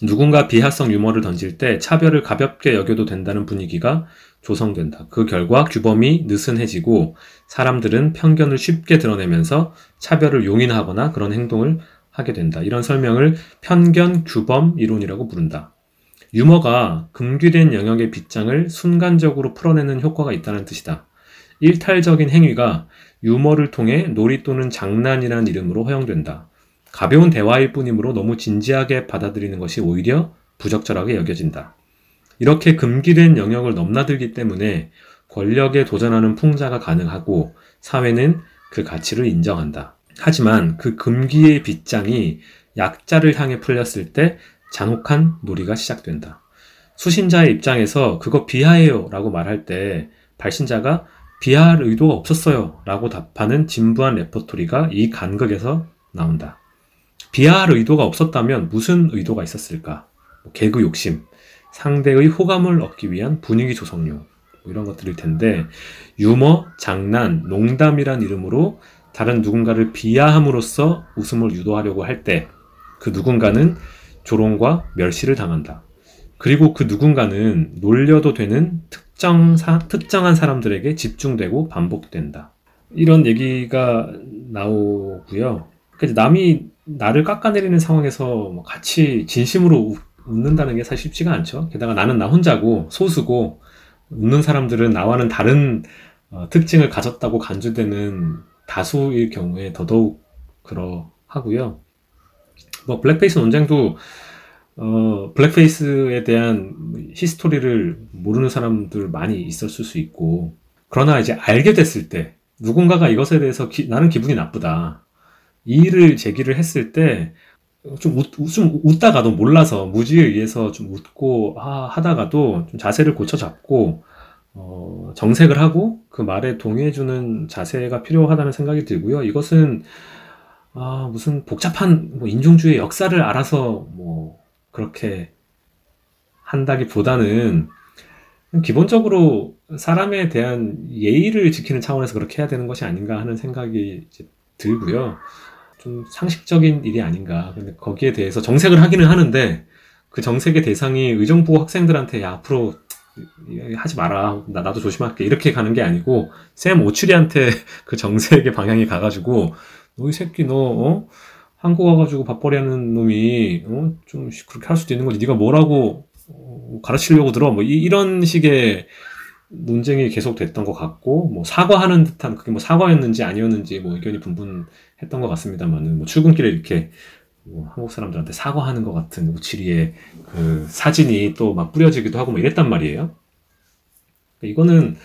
누군가 비하성 유머를 던질 때 차별을 가볍게 여겨도 된다는 분위기가 조성된다. 그 결과 규범이 느슨해지고 사람들은 편견을 쉽게 드러내면서 차별을 용인하거나 그런 행동을 하게 된다. 이런 설명을 편견 규범 이론이라고 부른다. 유머가 금기된 영역의 빗장을 순간적으로 풀어내는 효과가 있다는 뜻이다. 일탈적인 행위가 유머를 통해 놀이 또는 장난이라는 이름으로 허용된다. 가벼운 대화일 뿐이므로 너무 진지하게 받아들이는 것이 오히려 부적절하게 여겨진다. 이렇게 금기된 영역을 넘나들기 때문에 권력에 도전하는 풍자가 가능하고 사회는 그 가치를 인정한다. 하지만 그 금기의 빗장이 약자를 향해 풀렸을 때 잔혹한 놀이가 시작된다. 수신자의 입장에서 그거 비하해요 라고 말할 때 발신자가 비하할 의도가 없었어요 라고 답하는 진부한 레퍼토리가 이 간극에서 나온다. 비하할 의도가 없었다면 무슨 의도가 있었을까? 뭐 개그 욕심, 상대의 호감을 얻기 위한 분위기 조성용, 뭐 이런 것들일 텐데, 유머, 장난, 농담이란 이름으로 다른 누군가를 비하함으로써 웃음을 유도하려고 할 때, 그 누군가는 조롱과 멸시를 당한다. 그리고 그 누군가는 놀려도 되는 특 정 사, 특정한 사람들에게 집중되고 반복된다. 이런 얘기가 나오고요. 남이 나를 깎아내리는 상황에서 뭐 같이 진심으로 웃는다는 게 사실 쉽지가 않죠. 게다가 나는 나 혼자고 소수고 웃는 사람들은 나와는 다른 어, 특징을 가졌다고 간주되는 다수일 경우에 더더욱 그러하고요. 뭐 blackface 논쟁도 어, blackface에 대한 history를 모르는 사람들 많이 있었을 수 있고 그러나 이제 알게 됐을 때 누군가가 이것에 대해서 기, 나는 기분이 나쁘다. 이 일을 제기를 했을 때 좀 웃, 좀 웃다가도 몰라서 무지에 의해서 좀 웃고 하, 하다가도 좀 자세를 고쳐 잡고 어, 정색을 하고 그 말에 동의해주는 자세가 필요하다는 생각이 들고요. 이것은 아, 무슨 복잡한 뭐 인종주의 역사를 알아서 뭐 그렇게 한다기보다는 기본적으로 사람에 대한 예의를 지키는 차원에서 그렇게 해야 되는 것이 아닌가 하는 생각이 들고요. 좀 상식적인 일이 아닌가. 근데 거기에 대해서 정색을 하기는 하는데 그 정색의 대상이 의정부 학생들한테 야 앞으로 하지 마라. 나, 나도 조심할게. 이렇게 가는 게 아니고 샘 오추리한테 그 정색의 방향이 가가지고 너 이 새끼 너 어? 한국 와가지고 밥벌이 하는 놈이 어? 좀 그렇게 할 수도 있는 거지. 네가 뭐라고 어, 가르치려고 들어? 뭐 이, 런 식의 논쟁이 계속 됐던 것 같고 뭐 사과하는 듯한 그게 뭐 사과였는지 아니었는지 뭐 의견이 분분했던 것 같습니다만은 뭐 출근길에 이렇게 뭐 한국 사람들한테 사과하는 것 같은 오취리의 그 사진이 또 막 뿌려지기도 하고 뭐 이랬단 말이에요. 이거는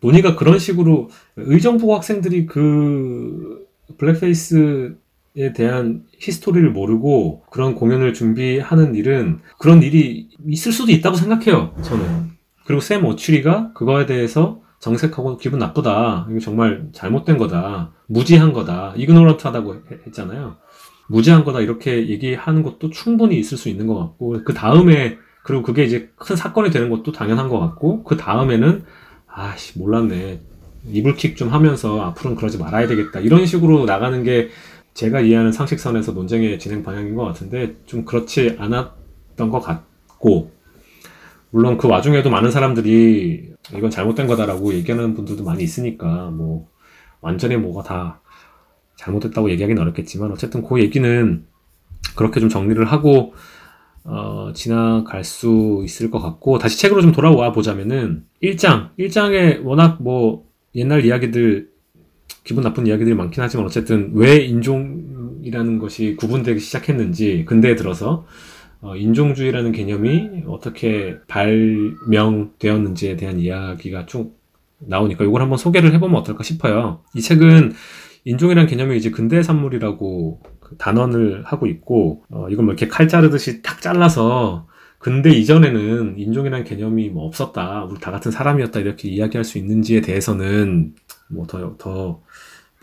논의가 그런 식으로 의정부 학생들이 그 blackface에 대한 history를 모르고 그런 공연을 준비하는 일은 그런 일이 있을 수도 있다고 생각해요. 저는. 그리고 샘 오취리가 그거에 대해서 정색하고 기분 나쁘다. 이거 정말 잘못된 거다. 무지한 거다. ignorant하다고 했잖아요. 무지한 거다 이렇게 얘기하는 것도 충분히 있을 수 있는 것 같고 그 다음에 그리고 그게 이제 큰 사건이 되는 것도 당연한 것 같고 그 다음에는 아씨 몰랐네 이불킥 좀 하면서 앞으로는 그러지 말아야 되겠다 이런 식으로 나가는 게 제가 이해하는 상식선에서 논쟁의 진행 방향인 것 같은데 좀 그렇지 않았던 것 같고 물론 그 와중에도 많은 사람들이 이건 잘못된 거다라고 얘기하는 분들도 많이 있으니까 뭐 완전히 뭐가 다 잘못됐다고 얘기하기는 어렵겠지만 어쨌든 그 얘기는 그렇게 좀 정리를 하고 어, 지나갈 수 있을 것 같고 다시 책으로 좀 돌아와 보자면은 1장 1장에 워낙 뭐 옛날 이야기들 기분 나쁜 이야기들이 많긴 하지만 어쨌든 왜 인종이라는 것이 구분되기 시작했는지 근대에 들어서 어, 인종주의라는 개념이 어떻게 발명되었는지에 대한 이야기가 쭉 나오니까 이걸 한번 소개를 해보면 어떨까 싶어요. 이 책은 인종이라는 개념이 이제 근대 산물이라고 그 단언을 하고 있고 어, 이걸 뭐 이렇게 칼 자르듯이 탁 잘라서 근대 이전에는 인종이라는 개념이 뭐 없었다 우리 다 같은 사람이었다 이렇게 이야기할 수 있는지에 대해서는 뭐 더 더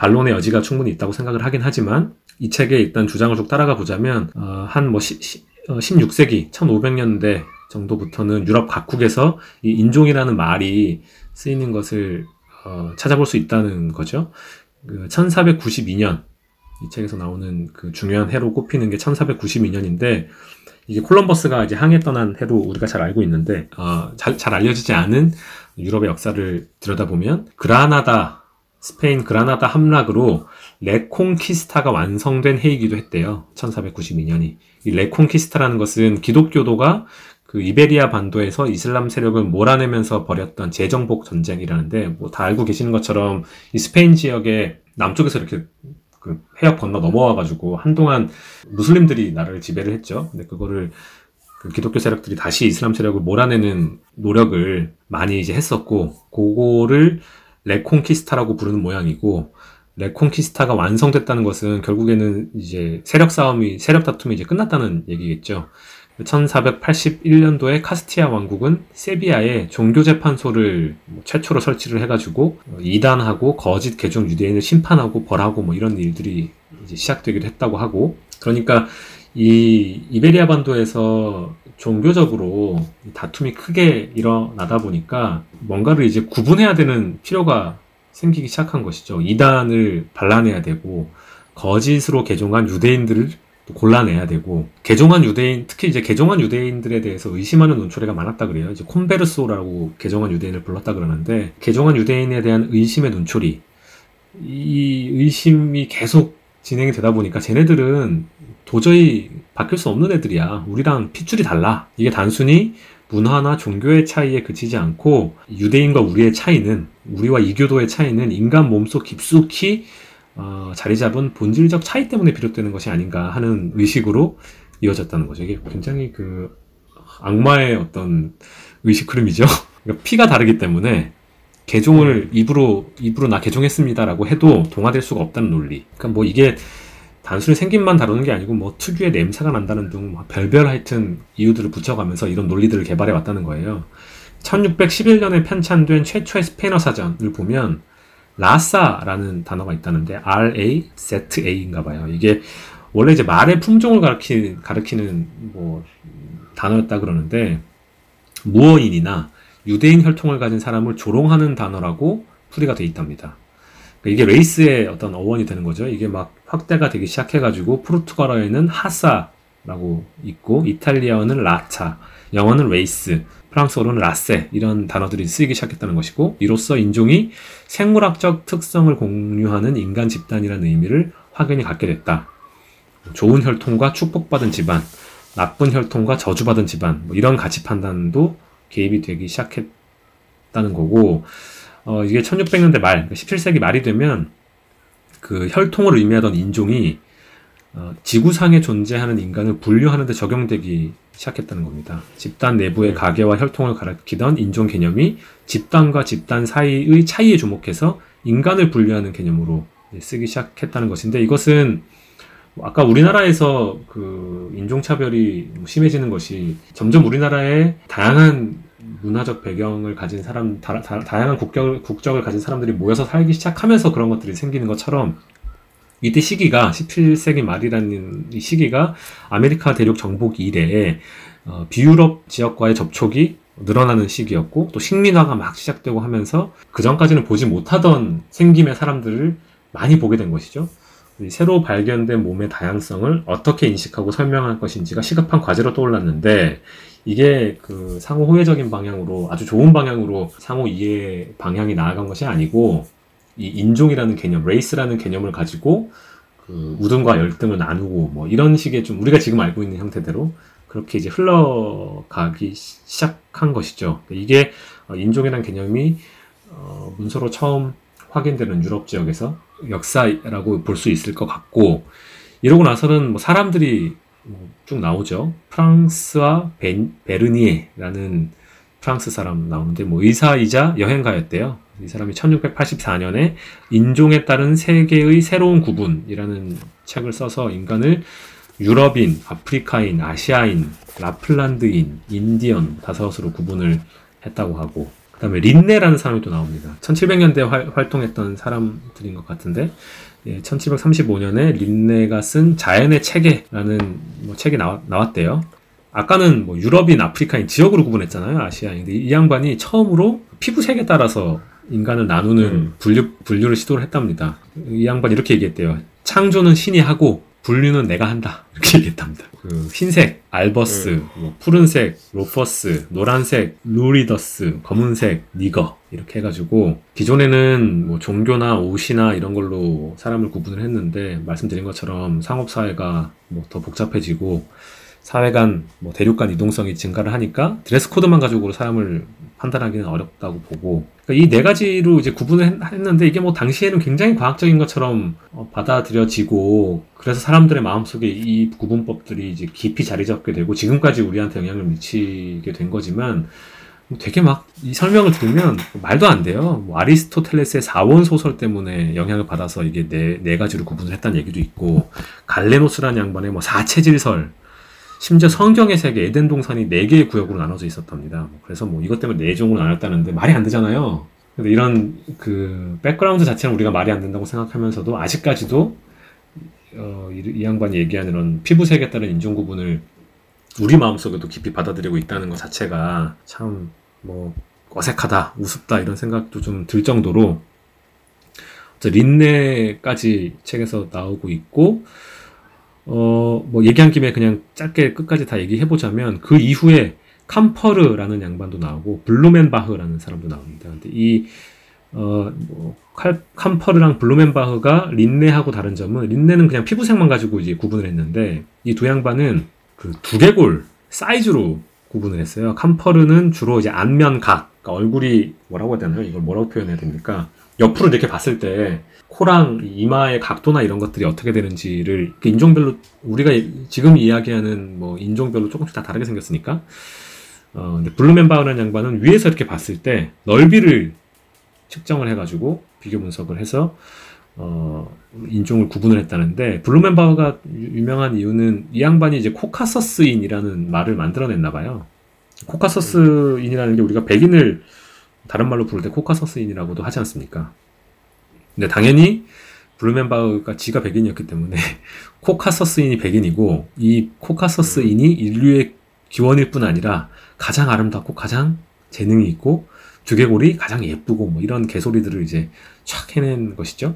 반론의 여지가 충분히 있다고 생각을 하긴 하지만 이 책의 일단 주장을 쭉 따라가 보자면 어, 한뭐 16세기 1500년대 정도부터는 유럽 각국에서 이 인종이라는 말이 쓰이는 것을 어, 찾아볼 수 있다는 거죠. 그 1492년 이 책에서 나오는 그 중요한 해로 꼽히는 게 1492년인데 이게 콜럼버스가 이제 항해 떠난 해로 우리가 잘 알고 있는데 어, 잘, 잘 알려지지 않은 유럽의 역사를 들여다보면 그라나다 스페인 그라나다 함락으로 레콩키스타가 완성된 해이기도 했대요. 1492년이. 이 레콩키스타라는 것은 기독교도가 그 이베리아 반도에서 이슬람 세력을 몰아내면서 벌였던 재정복 전쟁이라는데 뭐 다 알고 계시는 것처럼 이 스페인 지역에 남쪽에서 이렇게 그 해협 건너 넘어와 가지고 한동안 무슬림들이 나라를 지배를 했죠. 근데 그거를 그 기독교 세력들이 다시 이슬람 세력을 몰아내는 노력을 많이 이제 했었고 그거를 레콩키스타라고 부르는 모양이고 레콩키스타가 완성됐다는 것은 결국에는 이제 세력 싸움이 세력 다툼이 이제 끝났다는 얘기겠죠. 1481년도에 카스티아 왕국은 세비야에 종교재판소를 뭐 최초로 설치를 해가지고 이단하고 거짓 개종 유대인을 심판하고 벌하고 뭐 이런 일들이 이제 시작되기도 했다고 하고 그러니까 이 이베리아 반도에서 종교적으로 다툼이 크게 일어나다 보니까 뭔가를 이제 구분해야 되는 필요가 생기기 시작한 것이죠. 이단을 발라내야 되고 거짓으로 개종한 유대인들을 골라내야 되고 개종한 유대인 특히 이제 개종한 유대인들에 대해서 의심하는 논초리가 많았다 그래요. 이제 콤베르소라고 개종한 유대인을 불렀다 그러는데 개종한 유대인에 대한 의심의 논초리 이 의심이 계속 진행이 되다 보니까 쟤네들은 도저히 바뀔 수 없는 애들이야. 우리랑 핏줄이 달라. 이게 단순히 문화나 종교의 차이에 그치지 않고 유대인과 우리의 차이는 우리와 이교도의 차이는 인간 몸속 깊숙이 어, 자리 잡은 본질적 차이 때문에 비롯되는 것이 아닌가 하는 의식으로 이어졌다는 거죠. 이게 굉장히 그 악마의 어떤 의식 흐름이죠. 그러니까 피가 다르기 때문에 개종을 입으로 입으로 나 개종했습니다라고 해도 동화될 수가 없다는 논리. 그러니까 뭐 이게 단순히 생김만 다루는 게 아니고 뭐 특유의 냄새가 난다는 등뭐 별별 하여튼 이유들을 붙여가면서 이런 논리들을 개발해 왔다는 거예요. 1611년에 편찬된 최초의 스페인어 사전을 보면 raza라는 단어가 있다는데 R-A-Z-A인가 봐요. 이게 원래 이제 말의 품종을 가르치, 가르치는 뭐 단어였다 그러는데 무어인이나 유대인 혈통을 가진 사람을 조롱하는 단어라고 풀이가 돼 있답니다. 그러니까 이게 race의 어떤 어원이 되는 거죠. 이게 막 확대가 되기 시작해가지고 포르투갈어에는 raça라고 있고 이탈리아어는 razza, 영어는 레이스, 프랑스어로는 라세 이런 단어들이 쓰이기 시작했다는 것이고 이로써 인종이 생물학적 특성을 공유하는 인간 집단이라는 의미를 확연히 갖게 됐다. 좋은 혈통과 축복받은 집안, 나쁜 혈통과 저주받은 집안 뭐 이런 가치 판단도 개입이 되기 시작했다는 거고 어, 이게 1600년대 말, 17세기 말이 되면 그 혈통을 의미하던 인종이 어, 지구상에 존재하는 인간을 분류하는 데 적용되기 시작했다는 겁니다. 집단 내부의 가계와 혈통을 가리키던 인종 개념이 집단과 집단 사이의 차이에 주목해서 인간을 분류하는 개념으로 쓰기 시작했다는 것인데 이것은 뭐 아까 우리나라에서 그 인종차별이 심해지는 것이 점점 우리나라의 다양한 문화적 배경을 가진 사람, 다, 양한 국적, 국적을 가진 사람들이 모여서 살기 시작하면서 그런 것들이 생기는 것처럼 이때 시기가 17세기 말이라는 이 시기가 아메리카 대륙 정복 이래에 어, 비유럽 지역과의 접촉이 늘어나는 시기였고 또 식민화가 막 시작되고 하면서 그 전까지는 보지 못하던 생김의 사람들을 많이 보게 된 것이죠. 새로 발견된 몸의 다양성을 어떻게 인식하고 설명할 것인지가 시급한 과제로 떠올랐는데 이게 그 상호 호혜적인 방향으로 아주 좋은 방향으로 상호 이해 방향이 나아간 것이 아니고 이 인종이라는 개념, 레이스라는 개념을 가지고 그 우등과 열등을 나누고 뭐 이런 식의 좀 우리가 지금 알고 있는 형태대로 그렇게 이제 흘러가기 시작한 것이죠. 이게 어, 인종이라는 개념이 어, 문서로 처음 확인되는 유럽 지역에서 역사라고 볼 수 있을 것 같고 이러고 나서는 뭐 사람들이 쭉 나오죠. 프랑스와 베, 베르니에라는 프랑스 사람 나오는데 뭐 의사이자 여행가였대요. 이 사람이 1684년에 인종에 따른 세계의 새로운 구분이라는 책을 써서 인간을 유럽인, 아프리카인, 아시아인, 라플란드인, 인디언 다섯으로 구분을 했다고 하고 그 다음에 린네라는 사람이 또 나옵니다. 1700년대 활, 동했던 사람들인 것 같은데 예, 1735년에 린네가 쓴 자연의 체계라는 뭐 책이 나왔, 나왔대요. 아까는 뭐 유럽인, 아프리카인 지역으로 구분했잖아요. 아시아인. 근데 이 양반이 처음으로 피부색에 따라서 인간을 나누는 음. 분류, 분류를 시도를 했답니다. 이 양반이 이렇게 얘기했대요. 창조는 신이 하고 분류는 내가 한다. 이렇게 얘기했답니다. 그 흰색, albus, 음. 뭐 푸른색, rufus, 노란색, luridus, 검은색, niger 이렇게 해가지고 기존에는 뭐 종교나 옷이나 이런 걸로 사람을 구분을 했는데 말씀드린 것처럼 상업사회가 뭐 더 복잡해지고 사회 간, 뭐 대륙 간 이동성이 증가를 하니까 드레스 코드만 가지고 사람을 판단하기는 어렵다고 보고 그러니까 이 네 가지로 이제 구분을 했 는데 이게 뭐 당시에는 굉장히 과학적인 것처럼 어, 받아들여지고 그래서 사람들의 마음속에 이 구분법들이 이제 깊이 자리 잡게 되고 지금까지 우리한테 영향을 미치게 된 거지만 뭐 되게 막 이 설명을 들으면 말도 안 돼요. 뭐 아리스토텔레스의 사원소설 때문에 영향을 받아서 이게 네, 네 가지로 구분을 했다는 얘기도 있고 갈레노스라는 양반의 뭐 사체질설 심지어 성경의 세계 에덴 동산이 네 개의 구역으로 나눠져 있었답니다. 그래서 뭐 이것 때문에 네 종으로 나눴다는데 말이 안 되잖아요. 근데 이런 그 백그라운드 자체는 우리가 말이 안 된다고 생각하면서도 아직까지도 어, 이, 이 양반이 얘기하는 이런 피부색에 따른 인종 구분을 우리 마음속에도 깊이 받아들이고 있다는 것 자체가 참 뭐 어색하다, 우습다 이런 생각도 좀 들 정도로 린네까지 책에서 나오고 있고 어, 뭐 얘기한 김에 그냥 짧게 끝까지 다 얘기해 보자면 그 이후에 캄퍼르라는 양반도 나오고 블루멘바흐라는 사람도 나옵니다. 근데 이 어, 뭐, 칼, 캄퍼르랑 블루멘바흐가 린네하고 다른 점은 린네는 그냥 피부색만 가지고 이제 구분을 했는데 이 두 양반은 그 두개골 사이즈로 구분을 했어요. 캄퍼르는 주로 이제 안면 각, 그러니까 얼굴이 뭐라고 해야 되나요? 이걸 뭐라고 표현해야 됩니까? 옆으로 이렇게 봤을 때 코랑 이마의 각도나 이런 것들이 어떻게 되는지를 그 인종별로 우리가 지금 이야기하는 뭐 인종별로 조금씩 다 다르게 생겼으니까 어 근데 블루맨바우라는 양반은 위에서 이렇게 봤을 때 넓이를 측정을 해가지고 비교 분석을 해서 어 인종을 구분을 했다는데 블루멘바흐가 유명한 이유는 이 양반이 이제 코카서스인이라는 말을 만들어냈나 봐요. 코카서스인이라는 게 우리가 백인을 다른 말로 부를 때 코카서스인이라고도 하지 않습니까? 근데 당연히 블루멘바흐가 지가 백인이었기 때문에 코카서스인이 백인이고 이 코카서스인이 인류의 기원일 뿐 아니라 가장 아름답고 가장 재능이 있고 두개골이 가장 예쁘고 뭐 이런 개소리들을 이제 촥 해낸 것이죠.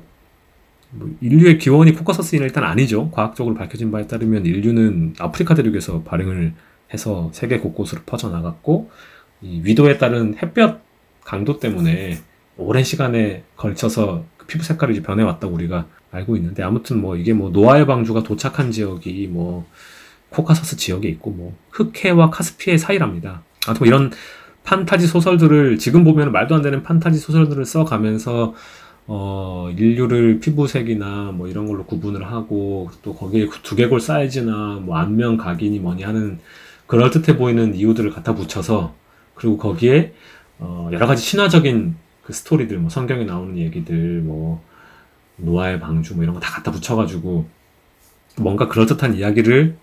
뭐 인류의 기원이 코카서스인은 일단 아니죠. 과학적으로 밝혀진 바에 따르면 인류는 아프리카 대륙에서 발원을 해서 세계 곳곳으로 퍼져나갔고 이 위도에 따른 햇볕 강도 때문에 오랜 시간에 걸쳐서 그 피부 색깔이 변해왔다고 우리가 알고 있는데 아무튼 뭐 이게 뭐 노아의 방주가 도착한 지역이 뭐 코카서스 지역에 있고 뭐 흑해와 카스피해 사이랍니다. 아무튼 뭐 이런 판타지 소설들을 지금 보면 말도 안 되는 판타지 소설들을 써가면서 어 인류를 피부색이나 뭐 이런 걸로 구분을 하고 또 거기에 두개골 사이즈나 뭐 안면 각인이 뭐니 하는 그럴듯해 보이는 이유들을 갖다 붙여서 그리고 거기에 어 여러 가지 신화적인 그 스토리들 뭐 성경에 나오는 얘기들 뭐 노아의 방주 뭐 이런 거 다 갖다 붙여가지고 뭔가 그럴듯한 이야기를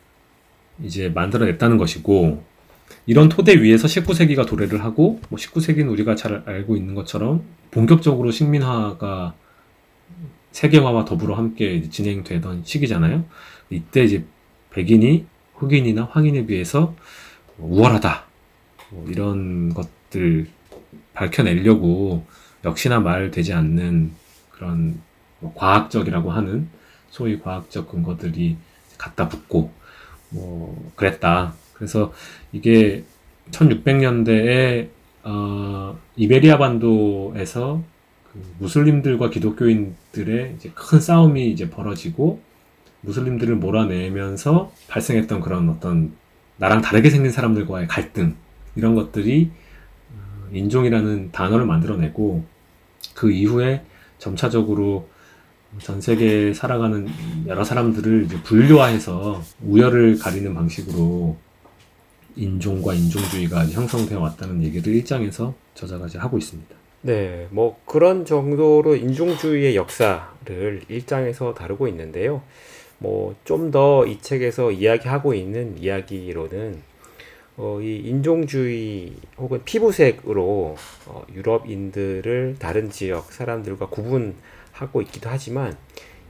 이제 만들어냈다는 것이고 이런 토대 위에서 19세기가 도래를 하고 뭐 19세기는 우리가 잘 알고 있는 것처럼 본격적으로 식민화가 세계화와 더불어 함께 진행되던 시기잖아요. 이때 이제 백인이 흑인이나 황인에 비해서 우월하다 뭐 이런 것들 밝혀내려고 역시나 말되지 않는 그런 뭐 과학적이라고 하는 소위 과학적 근거들이 갖다 붙고 뭐 그랬다. 그래서 이게 1600년대에 어, 이베리아 반도에서 그 무슬림들과 기독교인들의 이제 큰 싸움이 이제 벌어지고 무슬림들을 몰아내면서 발생했던 그런 어떤 나랑 다르게 생긴 사람들과의 갈등 이런 것들이 어, 인종이라는 단어를 만들어내고 그 이후에 점차적으로 전 세계에 살아가는 여러 사람들을 분류화해서 우열을 가리는 방식으로 인종과 인종주의가 형성되어 왔다는 얘기를 일장에서 저자가 이제 하고 있습니다. 네, 뭐 그런 정도로 인종주의의 역사를 일장에서 다루고 있는데요. 뭐 좀 더 이 책에서 이야기하고 있는 이야기로는 어, 이 인종주의 혹은 피부색으로 어, 유럽인들을 다른 지역 사람들과 구분하고 있기도 하지만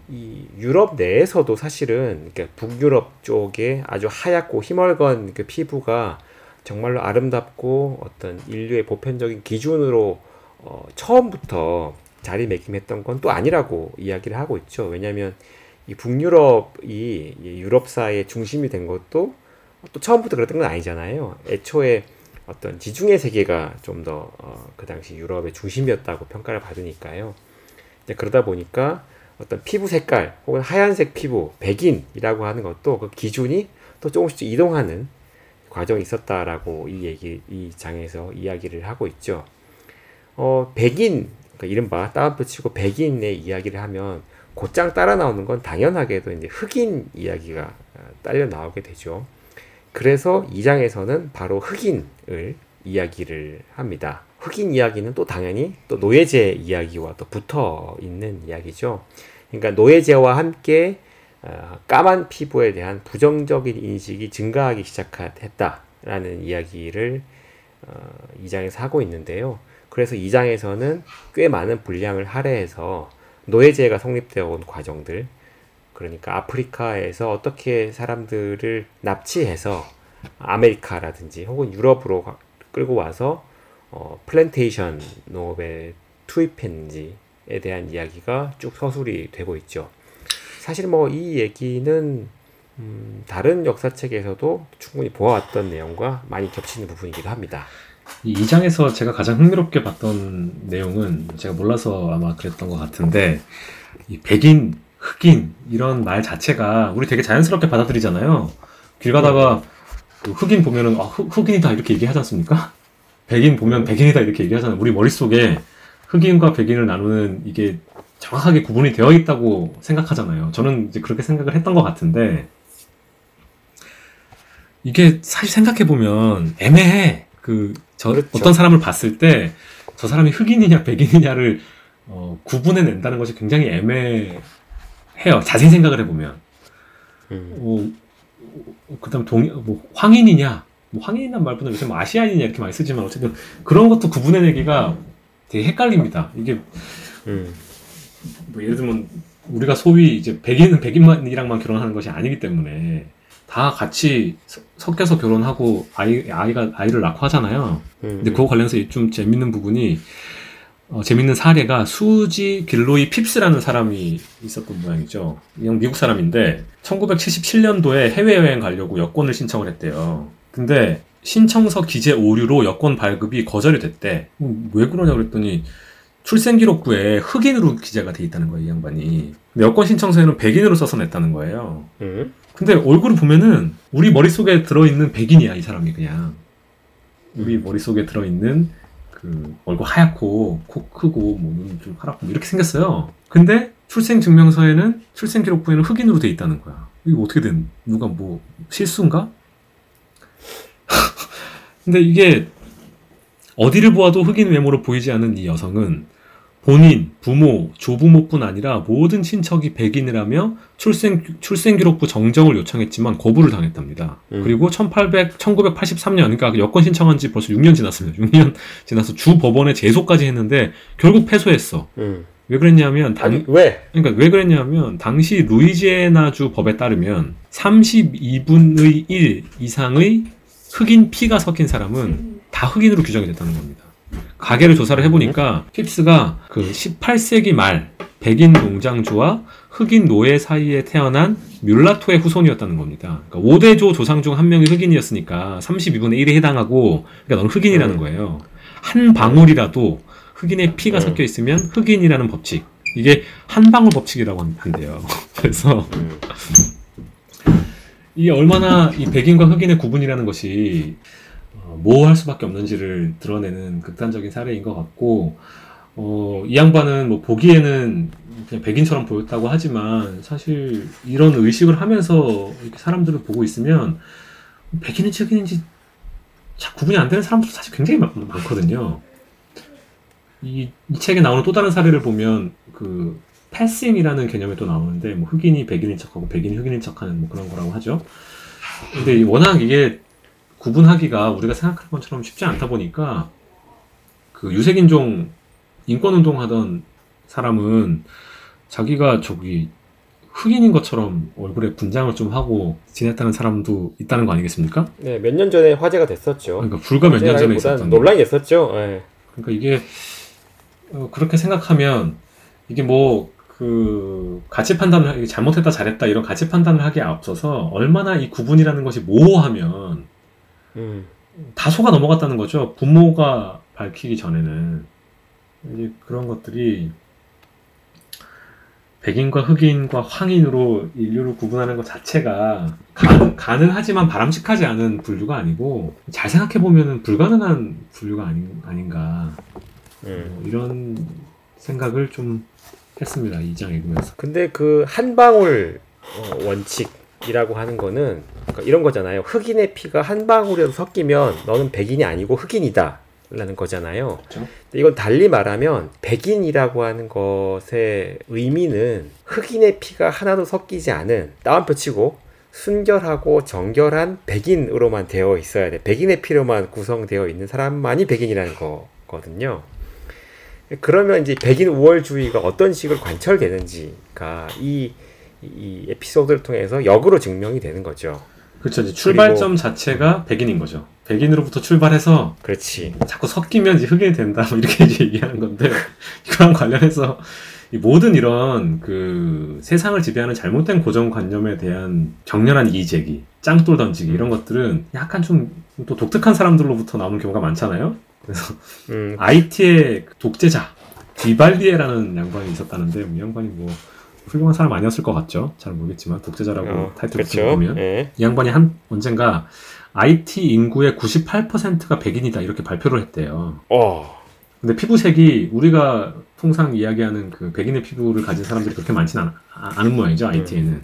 이 유럽 내에서도 사실은 그러니까 북유럽 쪽에 아주 하얗고 희멀건 그 피부가 정말로 아름답고 어떤 인류의 보편적인 기준으로 어, 처음부터 자리매김했던 건 또 아니라고 이야기를 하고 있죠. 왜냐하면 이 북유럽이 유럽사의 중심이 된 것도 또 처음부터 그랬던 건 아니잖아요. 애초에 어떤 지중해 세계가 좀 더그 어, 그 당시 유럽의 중심이었다고 평가를 받으니까요. 이제 그러다 보니까 어떤 피부 색깔 혹은 하얀색 피부, 백인이라고 하는 것도 그 기준이 또 조금씩 이동하는 과정이 있었다라고 이 얘기 이 장에서 이야기를 하고 있죠. 어, 백인 그러니까 이른바 따옴표 치고 백인의 이야기를 하면 곧장 따라 나오는 건 당연하게도 이제 흑인 이야기가 어, 딸려 나오게 되죠. 그래서 이 장에서는 바로 흑인을 이야기를 합니다. 흑인 이야기는 또 당연히 또 노예제 이야기와 또 붙어 있는 이야기죠. 그러니까 노예제와 함께 어, 까만 피부에 대한 부정적인 인식이 증가하기 시작했다라는 이야기를 어, 이 장에서 하고 있는데요. 그래서 이 장에서는 꽤 많은 분량을 할애해서 노예제가 성립되어 온 과정들, 그러니까 아프리카에서 어떻게 사람들을 납치해서 아메리카라든지 혹은 유럽으로 끌고 와서 어, 플랜테이션 농업에 투입했는지에 대한 이야기가 쭉 서술이 되고 있죠. 사실 뭐 이 얘기는 음, 다른 역사책에서도 충분히 보아왔던 내용과 많이 겹치는 부분이기도 합니다. 이 장에서 제가 가장 흥미롭게 봤던 내용은 제가 몰라서 아마 그랬던 것 같은데 이 백인, 흑인 이런 말 자체가 우리 되게 자연스럽게 받아들이잖아요. 길 가다가 그 흑인 보면은 아, 흑, 흑인이다 이렇게 얘기하지 않습니까? 백인 보면 백인이다 이렇게 얘기하잖아요. 우리 머릿속에 흑인과 백인을 나누는 이게 정확하게 구분이 되어 있다고 생각하잖아요. 저는 이제 그렇게 생각을 했던 것 같은데 이게 사실 생각해 보면 애매해. 그저 그렇죠. 어떤 사람을 봤을 때 저 사람이 흑인이냐 백인이냐를 어, 구분해 낸다는 것이 굉장히 애매 해요. 자세히 생각을 해보면. 음, 어, 그다음 동, 뭐 황인이냐, 뭐 황인이란 말보다 요새 뭐 아시아인이냐 이렇게 많이 쓰지만 어쨌든 그런 것도 구분해내기가 되게 헷갈립니다. 이게 음, 뭐 예를 들면 우리가 소위 이제 백인은 백인만이랑만 결혼하는 것이 아니기 때문에 다 같이 서- 섞여서 결혼하고 아이 아이가 아이를 낳고 하잖아요. 음, 근데 그거 관련해서 좀 재밌는 부분이 어, 재밌는 사례가 수지 길로이 핍스라는 사람이 있었던 모양이죠. 그냥 미국 사람인데 1977년도에 해외여행 가려고 여권을 신청을 했대요. 근데 신청서 기재 오류로 여권 발급이 거절이 됐대. 음, 왜 그러냐 그랬더니 출생기록부에 흑인으로 기재가 돼 있다는 거예요, 이 양반이. 근데 여권 신청서에는 백인으로 써서 냈다는 거예요. 음. 근데 얼굴을 보면은 우리 머릿속에 들어있는 백인이야, 이 사람이 그냥. 우리 머릿속에 들어있는 그 얼굴 하얗고 코 크고 뭐 눈 좀 파랗고 이렇게 생겼어요. 근데 출생 증명서에는 출생 기록부에는 흑인으로 돼 있다는 거야. 이거 어떻게 된 누가 뭐 실수인가? 근데 이게 어디를 보아도 흑인 외모로 보이지 않는 이 여성은 본인, 부모, 조부모뿐 아니라 모든 친척이 백인이라며 출생 출생기록부 정정을 요청했지만 거부를 당했답니다. 음. 그리고 1800, 1983년, 그러니까 여권 신청한 지 벌써 6년 지났습니다. 6년 지나서 주 법원에 제소까지 했는데 결국 패소했어. 음. 왜 그랬냐면 당, 아니 왜? 그러니까 왜 그랬냐면 당시 루이지애나주 법에 따르면 32분의 1 이상의 흑인 피가 섞인 사람은 다 흑인으로 규정이 됐다는 겁니다. 가게를 조사를 해보니까 핍스가 그 18세기 말 백인 농장주와 흑인 노예 사이에 태어난 뮬라토의 후손이었다는 겁니다. 그러니까 5대조 조상 중 한 명이 흑인이었으니까 32분의 1에 해당하고 그러니까 넌 흑인이라는 음. 거예요. 한 방울이라도 흑인의 피가 음. 섞여 있으면 흑인이라는 법칙. 이게 한 방울 법칙이라고 한- 한대요. 그래서 음. 이게 얼마나 이 백인과 흑인의 구분이라는 것이 어, 모호할 수밖에 없는지를 드러내는 극단적인 사례인 것 같고 어, 이 양반은 뭐 보기에는 그냥 백인처럼 보였다고 하지만 사실 이런 의식을 하면서 이렇게 사람들을 보고 있으면 백인인지 흑인인지 잘 구분이 안 되는 사람도 사실 굉장히 많, 많거든요. 이, 이 책에 나오는 또 다른 사례를 보면 그 패싱이라는 개념이 또 나오는데 뭐 흑인이 백인인 척하고 백인이 흑인인 척하는 뭐 그런 거라고 하죠. 근데 이- 워낙 이게 구분하기가 우리가 생각하는 것처럼 쉽지 않다 보니까 그 유색인종 인권운동 하던 사람은 자기가 저기 흑인인 것처럼 얼굴에 분장을 좀 하고 지냈다는 사람도 있다는 거 아니겠습니까? 네, 몇 년 전에 화제가 됐었죠. 그러니까 불과 몇 년 전에 있었던 논란이 됐었죠. 예. 그러니까 이게 어, 그렇게 생각하면 이게 뭐 그 가치 판단을 잘못했다 잘했다 이런 가치 판단을 하기에 앞서서 얼마나 이 구분이라는 것이 모호하면 음. 다소가 넘어갔다는 거죠. 부모가 밝히기 전에는 이제 그런 것들이 백인과 흑인과 황인으로 인류를 구분하는 것 자체가 가능, 가능하지만 바람직하지 않은 분류가 아니고 잘 생각해 보면은 불가능한 분류가 아닌, 아닌가 음. 뭐 이런 생각을 좀 했습니다 이 장 읽으면서. 근데 그 한 방울 어, 원칙 이라고 하는 거는 그러니까 이런 거잖아요. 흑인의 피가 한 방울이라도 섞이면 너는 백인이 아니고 흑인이다. 라는 거잖아요. 그렇죠. 이건 달리 말하면 백인이라고 하는 것의 의미는 흑인의 피가 하나도 섞이지 않은 따옴표 치고 순결하고 정결한 백인으로만 되어 있어야 돼. 백인의 피로만 구성되어 있는 사람만이 백인이라는 거거든요. 그러면 이제 백인 우월주의가 어떤 식으로 관철되는지가 이, 이 에피소드를 통해서 역으로 증명이 되는 거죠. 그렇죠. 출발점 자체가 백인인 거죠. 백인으로부터 출발해서 그렇지. 자꾸 섞이면 이제 흑인이 된다 뭐 이렇게 이제 얘기하는 건데 이거랑 관련해서 이 모든 이런 그 세상을 지배하는 잘못된 고정관념에 대한 격렬한 이의제기, 짱돌 던지기 이런 것들은 약간 좀 또 독특한 사람들로부터 나오는 경우가 많잖아요. 그래서 음, IT의 독재자 디발리에라는 양반이 있었다는데 이 양반이 뭐 훌륭한 사람 아니었을 것 같죠. 잘 모르겠지만 독재자라고 어, 타이틀 그렇죠. 보면 예. 이 양반이 한 언젠가 IT 인구의 98%가 백인이다 이렇게 발표를 했대요. 어, 근데 피부색이 우리가 통상 이야기하는 그 백인의 피부를 가진 사람들이 그렇게 많지는 않, 아- 않은 모양이죠 IT에는.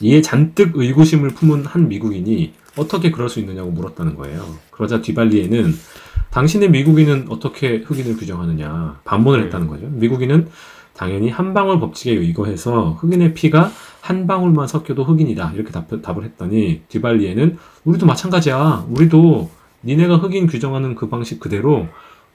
이에 잔뜩 의구심을 품은 한 미국인이 어떻게 그럴 수 있느냐고 물었다는 거예요. 그러자 뒤발리에는 당신의 미국인은 어떻게 흑인을 규정하느냐 반문을 음. 했다는 거죠. 미국인은 당연히 한 방울 법칙에 의거해서 흑인의 피가 한 방울만 섞여도 흑인이다 이렇게 답, 답을 했더니 뒤발리에는 우리도 마찬가지야. 우리도 니네가 흑인 규정하는 그 방식 그대로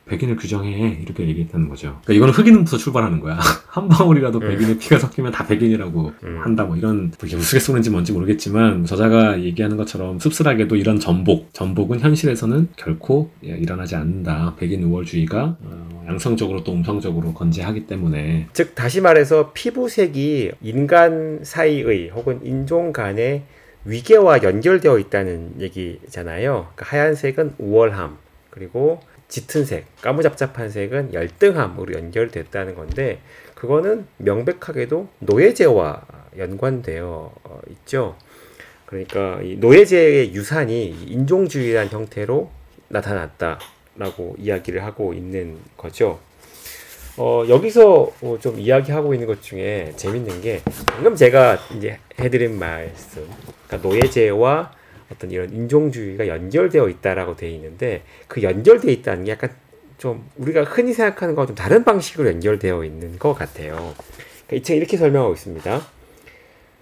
백인을 규정해 이렇게 얘기했다는 거죠. 그러니까 이거는 흑인부터 출발하는 거야. 한 방울이라도 음. 백인의 피가 섞이면 다 백인이라고 음. 한다 뭐 이런 이게 우스갯소리인지 뭔지 모르겠지만 저자가 얘기하는 것처럼 씁쓸하게도 이런 전복 전복은 현실에서는 결코 예, 일어나지 않는다. 백인 우월주의가 어, 양성적으로 또 음성적으로 건재하기 때문에 즉 다시 말해서 피부색이 인간 사이의 혹은 인종 간의 위계와 연결되어 있다는 얘기잖아요. 그러니까 하얀색은 우월함, 그리고 짙은 색, 까무잡잡한 색은 열등함으로 연결됐다는 건데 그거는 명백하게도 노예제와 연관되어 어, 있죠. 그러니까 이 노예제의 유산이 인종주의란 형태로 나타났다라고 이야기를 하고 있는 거죠. 어, 여기서 어, 좀 이야기하고 있는 것 중에 재밌는 게 방금 제가 이제 해드린 말씀, 그러니까 노예제와 어떤 이런 인종주의가 연결되어 있다라고 되어 있는데 그 연결되어 있다는 게 약간 좀 우리가 흔히 생각하는 거와 좀 다른 방식으로 연결되어 있는 것 같아요. 그러니까 이 책에 이렇게 설명하고 있습니다.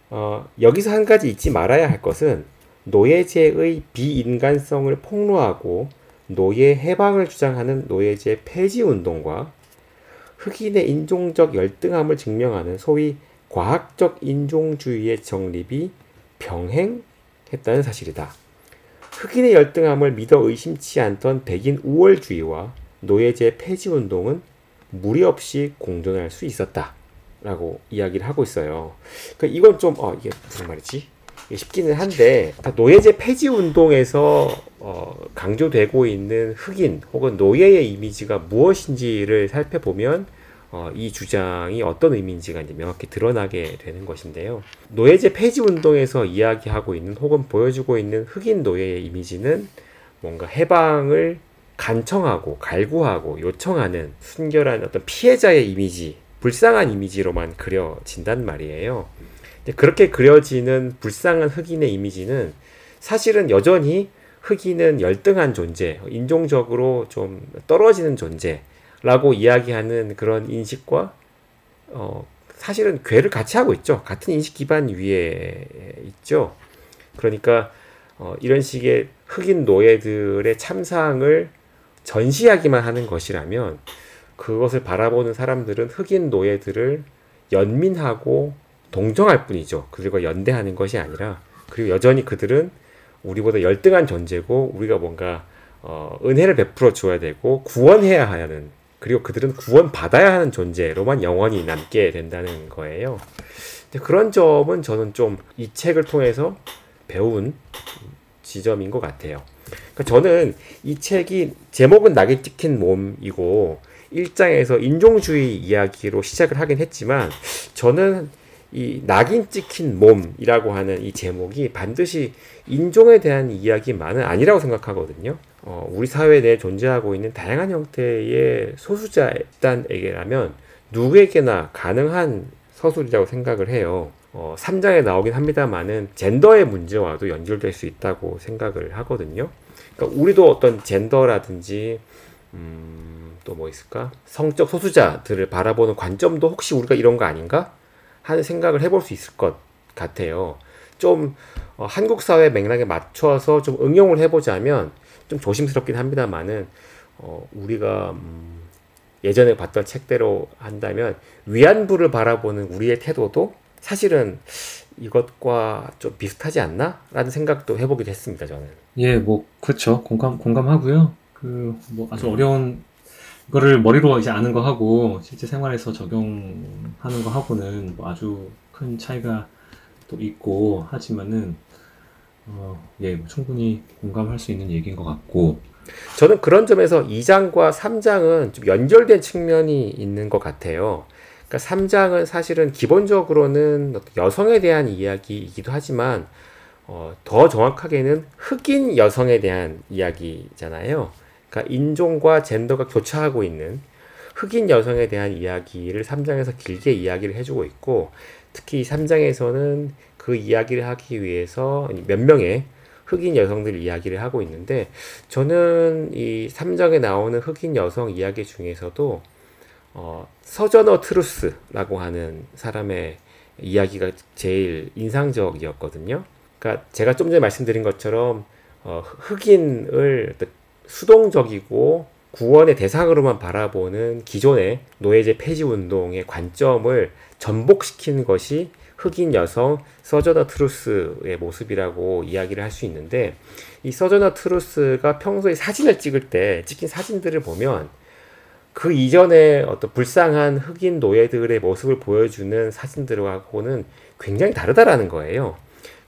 어, 여기서 한 가지 잊지 말아야 할 것은 노예제의 비인간성을 폭로하고 노예 해방을 주장하는 노예제 폐지 운동과 흑인의 인종적 열등함을 증명하는 소위 과학적 인종주의의 정립이 병행 했다는 사실이다. 흑인의 열등함을 믿어 의심치 않던 백인 우월주의와 노예제 폐지 운동은 무리 없이 공존할 수 있었다. 라고 이야기를 하고 있어요. 그러니까 이건 좀, 어, 이게 무슨 말이지? 쉽기는 한데, 노예제 폐지 운동에서 어, 강조되고 있는 흑인 혹은 노예의 이미지가 무엇인지를 살펴보면 어, 이 주장이 어떤 의미인지가 이제 명확히 드러나게 되는 것인데요. 노예제 폐지 운동에서 이야기하고 있는 혹은 보여주고 있는 흑인 노예의 이미지는 뭔가 해방을 간청하고 갈구하고 요청하는 순결한 어떤 피해자의 이미지, 불쌍한 이미지로만 그려진단 말이에요. 그렇게 그려지는 불쌍한 흑인의 이미지는 사실은 여전히 흑인은 열등한 존재, 인종적으로 좀 떨어지는 존재 라고 이야기하는 그런 인식과 어, 사실은 괴를 같이 하고 있죠. 같은 인식 기반 위에 있죠. 그러니까 어, 이런 식의 흑인 노예들의 참상을 전시하기만 하는 것이라면 그것을 바라보는 사람들은 흑인 노예들을 연민하고 동정할 뿐이죠. 그들과 연대하는 것이 아니라 그리고 여전히 그들은 우리보다 열등한 존재고 우리가 뭔가 어, 은혜를 베풀어 줘야 되고 구원해야 하는 그리고 그들은 구원 받아야 하는 존재로만 영원히 남게 된다는 거예요. 그런 점은 저는 좀 이 책을 통해서 배운 지점인 것 같아요. 그러니까 저는 이 책이 제목은 낙인 찍힌 몸이고 1장에서 인종주의 이야기로 시작을 하긴 했지만 저는 이 낙인 찍힌 몸이라고 하는 이 제목이 반드시 인종에 대한 이야기만은 아니라고 생각하거든요. 어, 우리 사회 내에 존재하고 있는 다양한 형태의 소수자 집단에게라면 누구에게나 가능한 서술이라고 생각을 해요. 어, 3장에 나오긴 합니다만은 젠더의 문제와도 연결될 수 있다고 생각을 하거든요. 그러니까 우리도 어떤 젠더라든지 음, 또 뭐 있을까? 성적 소수자들을 바라보는 관점도 혹시 우리가 이런 거 아닌가? 하는 생각을 해볼 수 있을 것 같아요. 좀 어, 한국 사회 맥락에 맞춰서 좀 응용을 해보자면 좀 조심스럽긴 합니다만은 어, 우리가 음, 예전에 봤던 책대로 한다면 위안부를 바라보는 우리의 태도도 사실은 이것과 좀 비슷하지 않나? 라는 생각도 해보기도 했습니다, 저는. 예, 뭐 그렇죠. 공감 공감하고요. 그 뭐 아주 어려운 이거를 머리로 이제 아는 거 하고 실제 생활에서 적용하는 거 하고는 뭐 아주 큰 차이가 또 있고 하지만은 어, 예, 뭐 충분히 공감할 수 있는 얘기인 것 같고 저는 그런 점에서 2장과 3장은 좀 연결된 측면이 있는 것 같아요. 그러니까 3장은 사실은 기본적으로는 여성에 대한 이야기이기도 하지만 어, 더 정확하게는 흑인 여성에 대한 이야기잖아요. 그러니까 인종과 젠더가 교차하고 있는 흑인 여성에 대한 이야기를 3장에서 길게 이야기를 해주고 있고 특히 3장에서는 그 이야기를 하기 위해서 몇 명의 흑인 여성들 이야기를 하고 있는데 저는 이 3장에 나오는 흑인 여성 이야기 중에서도 어, 서저너 트루스라고 하는 사람의 이야기가 제일 인상적이었거든요. 그러니까 제가 좀 전에 말씀드린 것처럼 어, 흑인을 수동적이고 구원의 대상으로만 바라보는 기존의 노예제 폐지 운동의 관점을 전복시키는 것이 흑인 여성 서저너 트루스의 모습이라고 이야기를 할 수 있는데 이 서저너 트루스가 평소에 사진을 찍을 때 찍힌 사진들을 보면 그 이전에 어떤 불쌍한 흑인 노예들의 모습을 보여주는 사진들하고는 굉장히 다르다라는 거예요.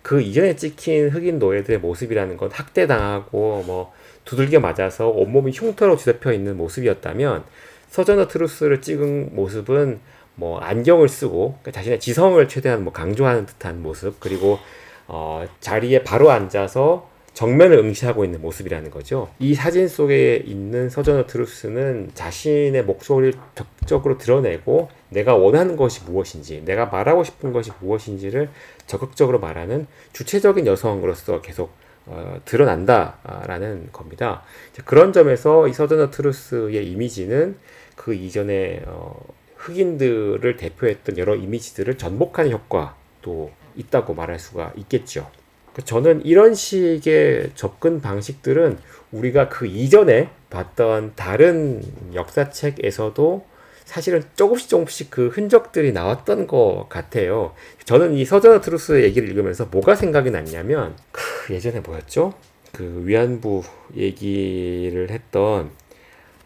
그 이전에 찍힌 흑인 노예들의 모습이라는 건 학대당하고 뭐 두들겨 맞아서 온몸이 흉터로 뒤덮여 있는 모습이었다면 서저너 트루스를 찍은 모습은 뭐 안경을 쓰고 그러니까 자신의 지성을 최대한 뭐 강조하는 듯한 모습 그리고 어, 자리에 바로 앉아서 정면을 응시하고 있는 모습이라는 거죠. 이 사진 속에 있는 서저너 트루스는 자신의 목소리를 적극적으로 드러내고 내가 원하는 것이 무엇인지, 내가 말하고 싶은 것이 무엇인지를 적극적으로 말하는 주체적인 여성으로서 계속 어, 드러난다라는 겁니다. 그런 점에서 이 서저너 트루스의 이미지는 그 이전에 어, 흑인들을 대표했던 여러 이미지들을 전복하는 효과도 있다고 말할 수가 있겠죠. 그 저는 이런 식의 접근 방식들은 우리가 그 이전에 봤던 다른 역사책에서도 사실은 조금씩 조금씩 그 흔적들이 나왔던 것 같아요. 저는 이 서저너 트루스 얘기를 읽으면서 뭐가 생각이 났냐면 그 예전에 뭐였죠? 그 위안부 얘기를 했던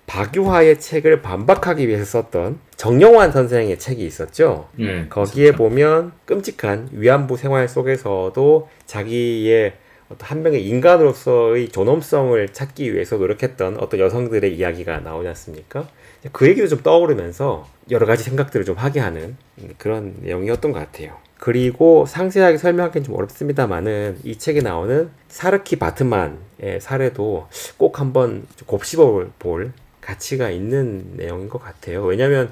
박유하의 책을 반박하기 위해서 썼던 정영환 선생의 책이 있었죠. 예, 거기에 보면 끔찍한 위안부 생활 속에서도 자기의 어떤 한 명의 인간으로서의 존엄성을 찾기 위해서 노력했던 어떤 여성들의 이야기가 나오지 않습니까? 그 얘기도 좀 떠오르면서 여러 가지 생각들을 좀 하게 하는 그런 내용이었던 것 같아요. 그리고 상세하게 설명하기는 좀 어렵습니다만은 이 책에 나오는 사르키 바트만의 사례도 꼭 한번 곱씹어 볼 가치가 있는 내용인 것 같아요. 왜냐하면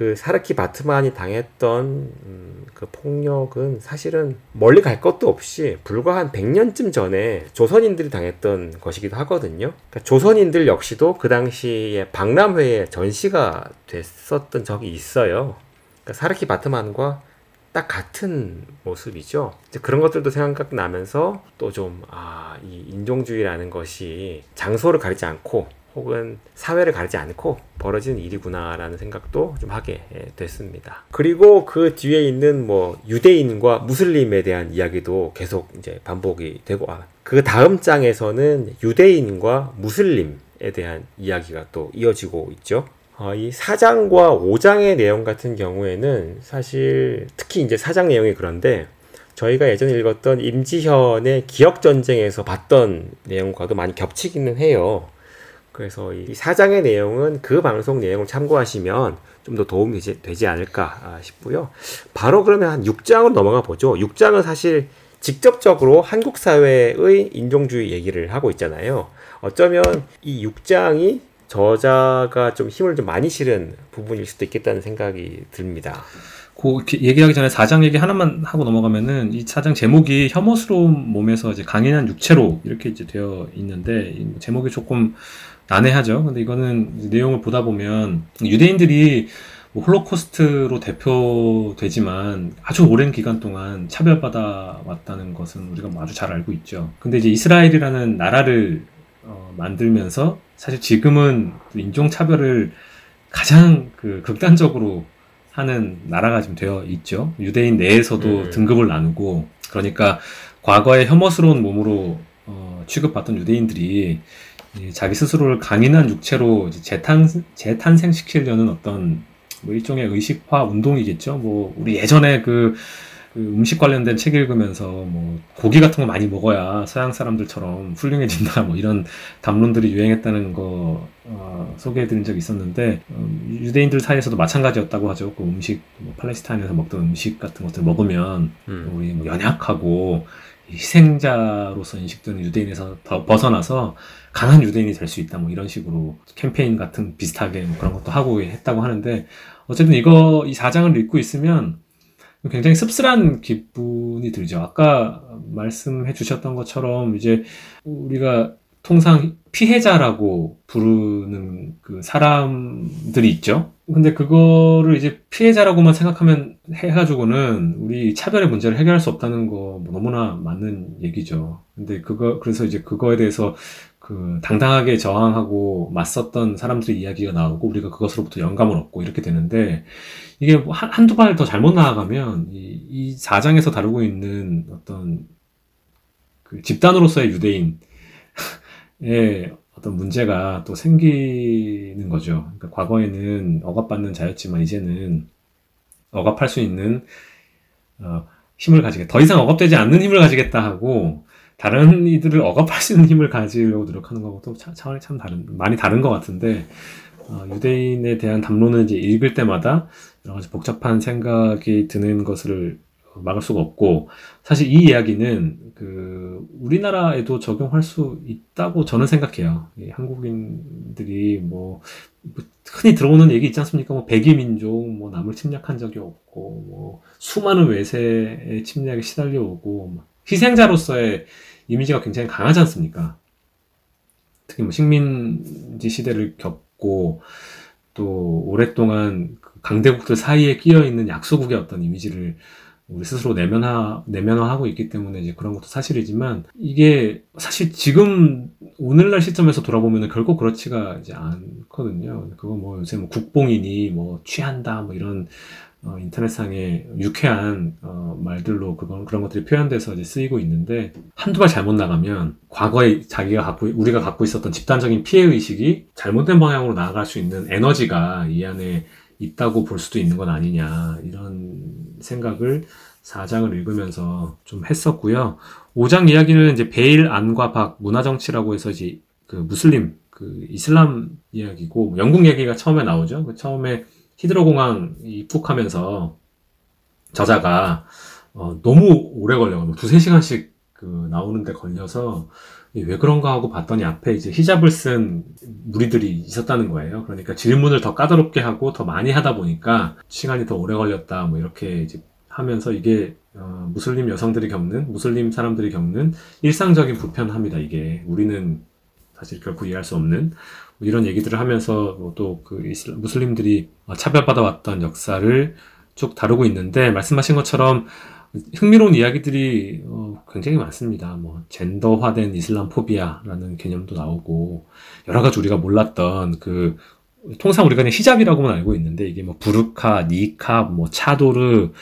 그 사르키 바트만이 당했던 음, 그 폭력은 사실은 멀리 갈 것도 없이 불과 한 100년쯤 전에 조선인들이 당했던 것이기도 하거든요. 그러니까 조선인들 역시도 그 당시에 박람회에 전시가 됐었던 적이 있어요. 그러니까 사르키 바트만과 딱 같은 모습이죠. 그런 것들도 생각나면서 또 좀, 아, 이 인종주의라는 것이 장소를 가리지 않고 혹은 사회를 가리지 않고 벌어지는 일이구나라는 생각도 좀 하게 예, 됐습니다. 그리고 그 뒤에 있는 뭐 유대인과 무슬림에 대한 이야기도 계속 이제 반복이 되고 아, 그 다음 장에서는 유대인과 무슬림에 대한 이야기가 또 이어지고 있죠. 어, 이 4장과 5장의 내용 같은 경우에는 사실 특히 이제 4장 내용이 그런데 저희가 예전에 읽었던 임지현의 기억전쟁에서 봤던 내용과도 많이 겹치기는 해요. 그래서 이 사장의 내용은 그 방송 내용을 참고하시면 좀 더 도움이 되지, 않을까 아, 싶고요. 바로 그러면 한 6장으로 넘어가 보죠. 6장은 사실 직접적으로 한국 사회의 인종주의 얘기를 하고 있잖아요. 어쩌면 이 6장이 저자가 좀 힘을 좀 많이 실은 부분일 수도 있겠다는 생각이 듭니다. 그 얘기하기 전에 4장 얘기 하나만 하고 넘어가면은 이 4장 제목이 혐오스러운 몸에서 이제 강인한 육체로 이렇게 이제 되어 있는데 제목이 조금 난해하죠. 근데 이거는 내용을 보다 보면 유대인들이 뭐 홀로코스트로 대표되지만 아주 오랜 기간 동안 차별받아 왔다는 것은 우리가 아주 잘 알고 있죠. 근데 이제 이스라엘이라는 나라를 어, 만들면서 사실 지금은 인종차별을 가장 그 극단적으로 하는 나라가 지금 되어 있죠. 유대인 내에서도 음. 등급을 나누고 그러니까 과거에 혐오스러운 몸으로 어, 취급받던 유대인들이 자기 스스로를 강인한 육체로 재탄, 재탄생시키려는 어떤 뭐 일종의 의식화 운동이겠죠. 뭐 우리 예전에 그, 그 음식 관련된 책 읽으면서 뭐 고기 같은 거 많이 먹어야 서양 사람들처럼 훌륭해진다 뭐 이런 담론들이 유행했다는 거 어, 소개해드린 적이 있었는데 음, 유대인들 사이에서도 마찬가지였다고 하죠. 그 음식 뭐 팔레스타인에서 먹던 음식 같은 것들 먹으면 음. 우리 뭐 연약하고 희생자로서 인식되는 유대인에서 더 벗어나서 강한 유대인이 될 수 있다 뭐 이런 식으로 캠페인 같은 비슷하게 뭐 그런 것도 하고 했다고 하는데 어쨌든 이거 이 4장을 읽고 있으면 굉장히 씁쓸한 기분이 들죠. 아까 말씀해 주셨던 것처럼 이제 우리가 통상 피해자라고 부르는 그 사람들이 있죠. 근데 그거를 이제 피해자라고만 생각하면 해가지고는 우리 차별의 문제를 해결할 수 없다는 거뭐 너무나 맞는 얘기죠. 근데 그거, 그래서 이제 그거에 대해서 그그 당당하게 저항하고 맞섰던 사람들의 이야기가 나오고 우리가 그것으로부터 영감을 얻고 이렇게 되는데 이게 뭐 한, 한두 발 더 잘못 나아가면 이, 이 4장에서 다루고 있는 어떤 그 집단으로서의 유대인의 어떤 문제가 또 생기는 거죠. 그러니까 과거에는 억압받는 자였지만 이제는 억압할 수 있는 어, 힘을 가지겠다. 더 이상 억압되지 않는 힘을 가지겠다 하고 다른 이들을 억압할 수 있는 힘을 가지려고 노력하는 참, 차원이 참 다른, 많이 다른 것 같은데, 어, 유대인에 대한 담론을 이제 읽을 때마다 여러 가지 복잡한 생각이 드는 것을 막을 수가 없고, 사실 이 이야기는 그, 우리나라에도 적용할 수 있다고 저는 생각해요. 한국인들이 뭐, 뭐, 흔히 들어오는 얘기 있지 않습니까? 뭐, 백이민족, 뭐, 남을 침략한 적이 없고, 뭐, 수많은 외세의 침략에 시달려 오고, 희생자로서의 이미지가 굉장히 강하지 않습니까? 특히 뭐 식민지 시대를 겪고 또 오랫동안 그 강대국들 사이에 끼어 있는 약소국의 어떤 이미지를 우리 스스로 내면화, 내면화하고 있기 때문에 이제 그런 것도 사실이지만 이게 사실 지금 오늘날 시점에서 돌아보면 결코 그렇지가 이제 않거든요. 그거 뭐 요새 뭐 국뽕이니 뭐 취한다 뭐 이런 어, 인터넷상에 유쾌한 어, 말들로 그건 그런 것들이 표현돼서 이제 쓰이고 있는데 한두 발 잘못 나가면 과거에 자기가 갖고 우리가 갖고 있었던 집단적인 피해 의식이 잘못된 방향으로 나아갈 수 있는 에너지가 이 안에 있다고 볼 수도 있는 건 아니냐 이런 생각을 4장을 읽으면서 좀 했었고요. 5장 이야기는 이제 베일 안과 박 문화 정치라고 해서 이제 그 무슬림 그 이슬람 이야기고 영국 얘기가 처음에 나오죠. 그 처음에 히드로 공항 입국하면서 저자가 어, 너무 오래 걸려요. 뭐 두세 시간씩 그 나오는데 걸려서 왜 그런가 하고 봤더니 앞에 이제 히잡을 쓴 무리들이 있었다는 거예요. 그러니까 질문을 더 까다롭게 하고 더 많이 하다 보니까 시간이 더 오래 걸렸다. 뭐 이렇게 이제 하면서 이게 어, 무슬림 여성들이 겪는 무슬림 사람들이 겪는 일상적인 불편함이다. 이게 우리는 사실 결코 이해할 수 없는 뭐 이런 얘기들을 하면서 뭐 또그 무슬림들이 차별받아 왔던 역사를 쭉 다루고 있는데 말씀하신 것처럼 흥미로운 이야기들이 어, 굉장히 많습니다. 뭐 젠더화된 이슬람 포비아라는 개념도 나오고 여러 가지 우리가 몰랐던 그 통상 우리가 그냥 히잡이라고만 알고 있는데 이게 뭐 부르카, 니캅, 뭐 차도르,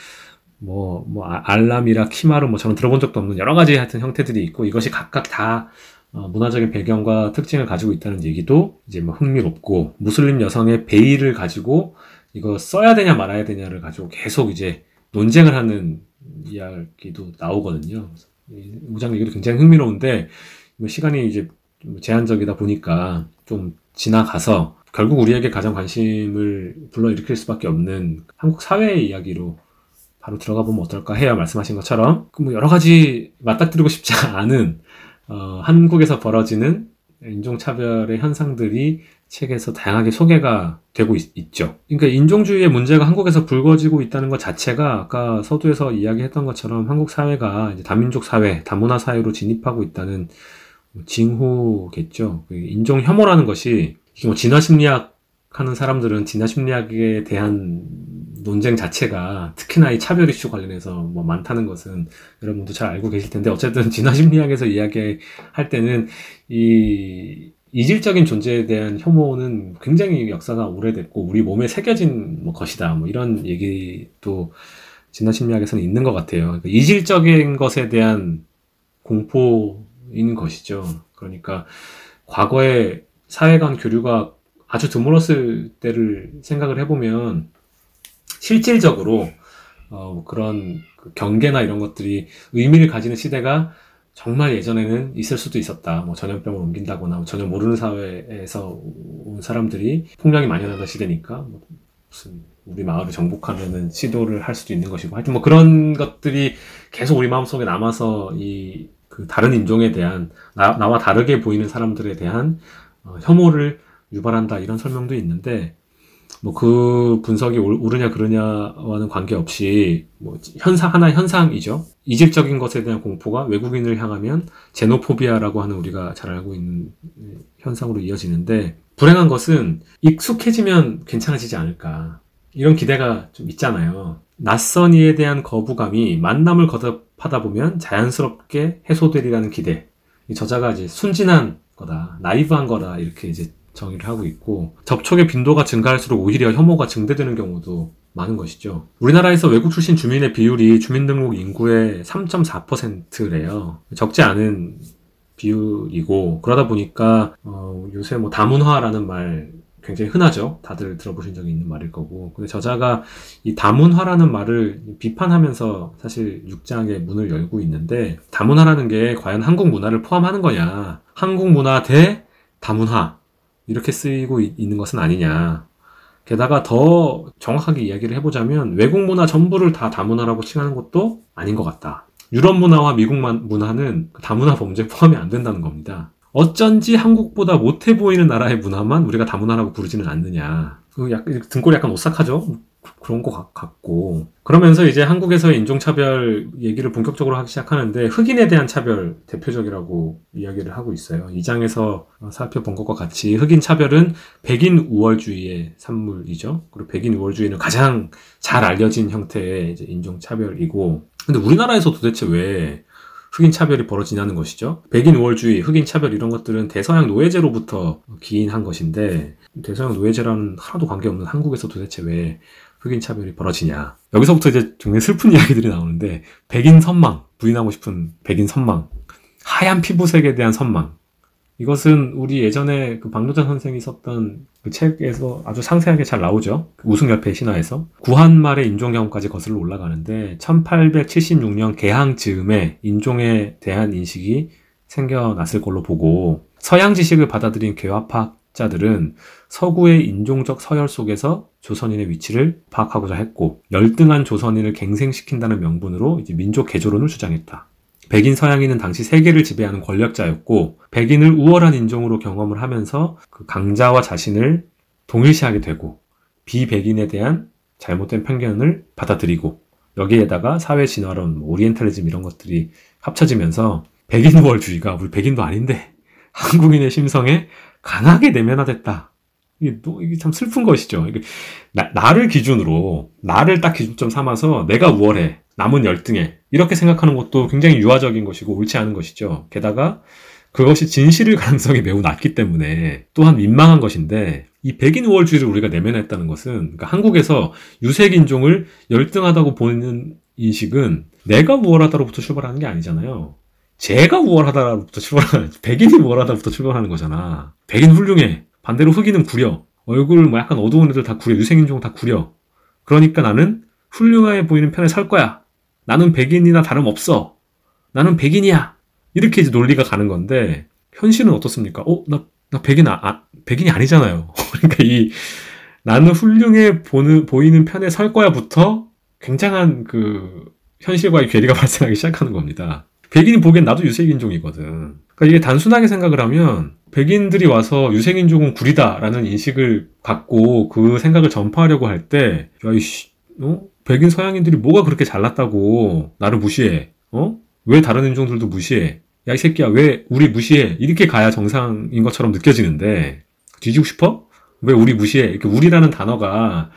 뭐, 뭐, 아, 알람이라 키마르, 뭐, 저는 들어본 적도 없는 여러 가지 하여튼 형태들이 있고, 이것이 각각 다 어, 문화적인 배경과 특징을 가지고 있다는 얘기도 이제 뭐 흥미롭고 무슬림 여성의 베일을 가지고 이거 써야 되냐 말아야 되냐를 가지고 계속 이제 논쟁을 하는 이야기도 나오거든요. 무장 얘기도 굉장히 흥미로운데 뭐 시간이 이제 제한적이다 보니까 좀 지나가서 결국 우리에게 가장 관심을 불러일으킬 수밖에 없는 한국 사회의 이야기로 바로 들어가 보면 어떨까 해요. 말씀하신 것처럼 뭐 여러 가지 맞닥뜨리고 싶지 않은 어, 한국에서 벌어지는 인종차별의 현상들이 책에서 다양하게 소개가 되고 있, 죠 그러니까 인종주의의 문제가 한국에서 불거지고 있다는 것 자체가 아까 서두에서 이야기했던 것처럼 한국 사회가 이제 다민족 사회, 다문화 사회로 진입하고 있다는 징후겠죠. 그 인종 혐오라는 것이 뭐 진화 심리학 하는 사람들은 진화 심리학에 대한 논쟁 자체가 특히나 이 차별 이슈 관련해서 뭐 많다는 것은 여러분도 잘 알고 계실 텐데 어쨌든 진화 심리학에서 이야기할 때는 이 이질적인 존재에 대한 혐오는 굉장히 역사가 오래됐고 우리 몸에 새겨진 뭐 것이다 뭐 이런 얘기도 진화 심리학에서는 있는 것 같아요. 그러니까 이질적인 것에 대한 공포인 것이죠. 그러니까 과거에 사회 간 교류가 아주 드물었을 때를 생각을 해보면 실질적으로 어, 그런 그 경계나 이런 것들이 의미를 가지는 시대가 정말 예전에는 있을 수도 있었다. 뭐 전염병을 옮긴다거나 뭐 전혀 모르는 사회에서 온 사람들이 폭력이 만연하던 시대니까 뭐 무슨 우리 마을을 정복하려는 시도를 할 수도 있는 것이고 하여튼 뭐 그런 것들이 계속 우리 마음속에 남아서 이 그 다른 인종에 대한 나, 나와 다르게 보이는 사람들에 대한 어, 혐오를 유발한다 이런 설명도 있는데 뭐 그 분석이 옳으냐 그러냐와는 관계없이 뭐 현상 하나의 현상이죠. 이질적인 것에 대한 공포가 외국인을 향하면 제노포비아라고 하는 우리가 잘 알고 있는 현상으로 이어지는데 불행한 것은 익숙해지면 괜찮아지지 않을까 이런 기대가 좀 있잖아요. 낯선 이에 대한 거부감이 만남을 거듭하다 보면 자연스럽게 해소되리라는 기대. 이 저자가 이제 순진한 거다. 나이브한 거다. 이렇게 이제 정의를 하고 있고 접촉의 빈도가 증가할수록 오히려 혐오가 증대되는 경우도 많은 것이죠. 우리나라에서 외국 출신 주민의 비율이 주민등록 인구의 3.4%래요. 적지 않은 비율이고 그러다 보니까 어, 요새 뭐 다문화라는 말 굉장히 흔하죠. 다들 들어보신 적이 있는 말일 거고. 근데 저자가 이 다문화라는 말을 비판하면서 사실 육장의 문을 열고 있는데 다문화라는 게 과연 한국 문화를 포함하는 거냐? 한국 문화 대 다문화 이렇게 쓰이고 있- 있는 것은 아니냐? 게다가 더 정확하게 이야기를 해보자면 외국 문화 전부를 다 다문화라고 칭하는 것도 아닌 것 같다. 유럽 문화와 미국 만- 문화는 그 다문화 범죄에 포함이 안 된다는 겁니다. 어쩐지 한국보다 못해 보이는 나라의 문화만 우리가 다문화라고 부르지는 않느냐. 그 약간 등골이 약간 오싹하죠. 그- 그런 것 같- 같고 그러면서 이제 한국에서의 인종차별 얘기를 본격적으로 하기 시작하는데 흑인에 대한 차별 대표적이라고 이야기를 하고 있어요. 이 장에서 살펴본 것과 같이 흑인 차별은 백인 우월주의의 산물이죠. 그리고 백인 우월주의는 가장 잘 알려진 형태의 인종차별이고 근데 우리나라에서 도대체 왜 흑인 차별이 벌어지냐는 것이죠. 백인 우월주의, 흑인 차별 이런 것들은 대서양 노예제로부터 기인한 것인데 대서양 노예제라는 하나도 관계없는 한국에서 도대체 왜 흑인 차별이 벌어지냐. 여기서부터 이제 굉장히 슬픈 이야기들이 나오는데 백인 선망, 부인하고 싶은 백인 선망, 하얀 피부색에 대한 선망. 이것은 우리 예전에 그 박노자 선생이 썼던 그 책에서 아주 상세하게 잘 나오죠. 그 우승열패 신화에서. 구한말의 인종 경험까지 거슬러 올라가는데 1876년 개항 즈음에 인종에 대한 인식이 생겨났을 걸로 보고 서양 지식을 받아들인 괴화파학 자들은 서구의 인종적 서열 속에서 조선인의 위치를 파악하고자 했고 열등한 조선인을 갱생시킨다는 명분으로 이제 민족 개조론을 주장했다. 백인 서양인은 당시 세계를 지배하는 권력자였고 백인을 우월한 인종으로 경험을 하면서 그 강자와 자신을 동일시하게 되고 비백인에 대한 잘못된 편견을 받아들이고 여기에다가 사회 진화론, 뭐 오리엔탈리즘 이런 것들이 합쳐지면서 백인 우월주의가 우리 백인도 아닌데 한국인의 심성에 강하게 내면화됐다. 이게, 참 슬픈 것이죠. 이게 나, 나를 기준으로 나를 딱 기준점 삼아서 내가 우월해. 남은 열등해. 이렇게 생각하는 것도 굉장히 유아적인 것이고 옳지 않은 것이죠. 게다가 그것이 진실일 가능성이 매우 낮기 때문에 또한 민망한 것인데 이 백인 우월주의를 우리가 내면했다는 것은 그러니까 한국에서 유색 인종을 열등하다고 보는 인식은 내가 우월하다로부터 출발하는 게 아니잖아요. 제가 우월하다로부터 출발하는 백인이 우월하다부터 출발하는 거잖아. 백인 훌륭해. 반대로 흑인은 구려. 얼굴 뭐 약간 어두운 애들 다 구려. 유색 인종 다 구려. 그러니까 나는 훌륭해 보이는 편에 설 거야. 나는 백인이나 다름없어. 나는 백인이야. 이렇게 이제 논리가 가는 건데, 현실은 어떻습니까? 어, 나, 나 백인, 아, 아, 백인이 아니잖아요. 그러니까 이, 나는 훌륭해 보는, 보이는 편에 설 거야부터 굉장한 그, 현실과의 괴리가 발생하기 시작하는 겁니다. 백인이 보기엔 나도 유색인종이거든. 그러니까 이게 단순하게 생각을 하면, 백인들이 와서 유색인종은 구리다라는 인식을 갖고 그 생각을 전파하려고 할 때, 야, 이씨, 어? 백인 서양인들이 뭐가 그렇게 잘났다고 나를 무시해? 어? 왜 다른 인종들도 무시해? 야, 이 새끼야, 왜 우리 무시해? 이렇게 가야 정상인 것처럼 느껴지는데, 뒤지고 싶어? 왜 우리 무시해? 이렇게 우리라는 단어가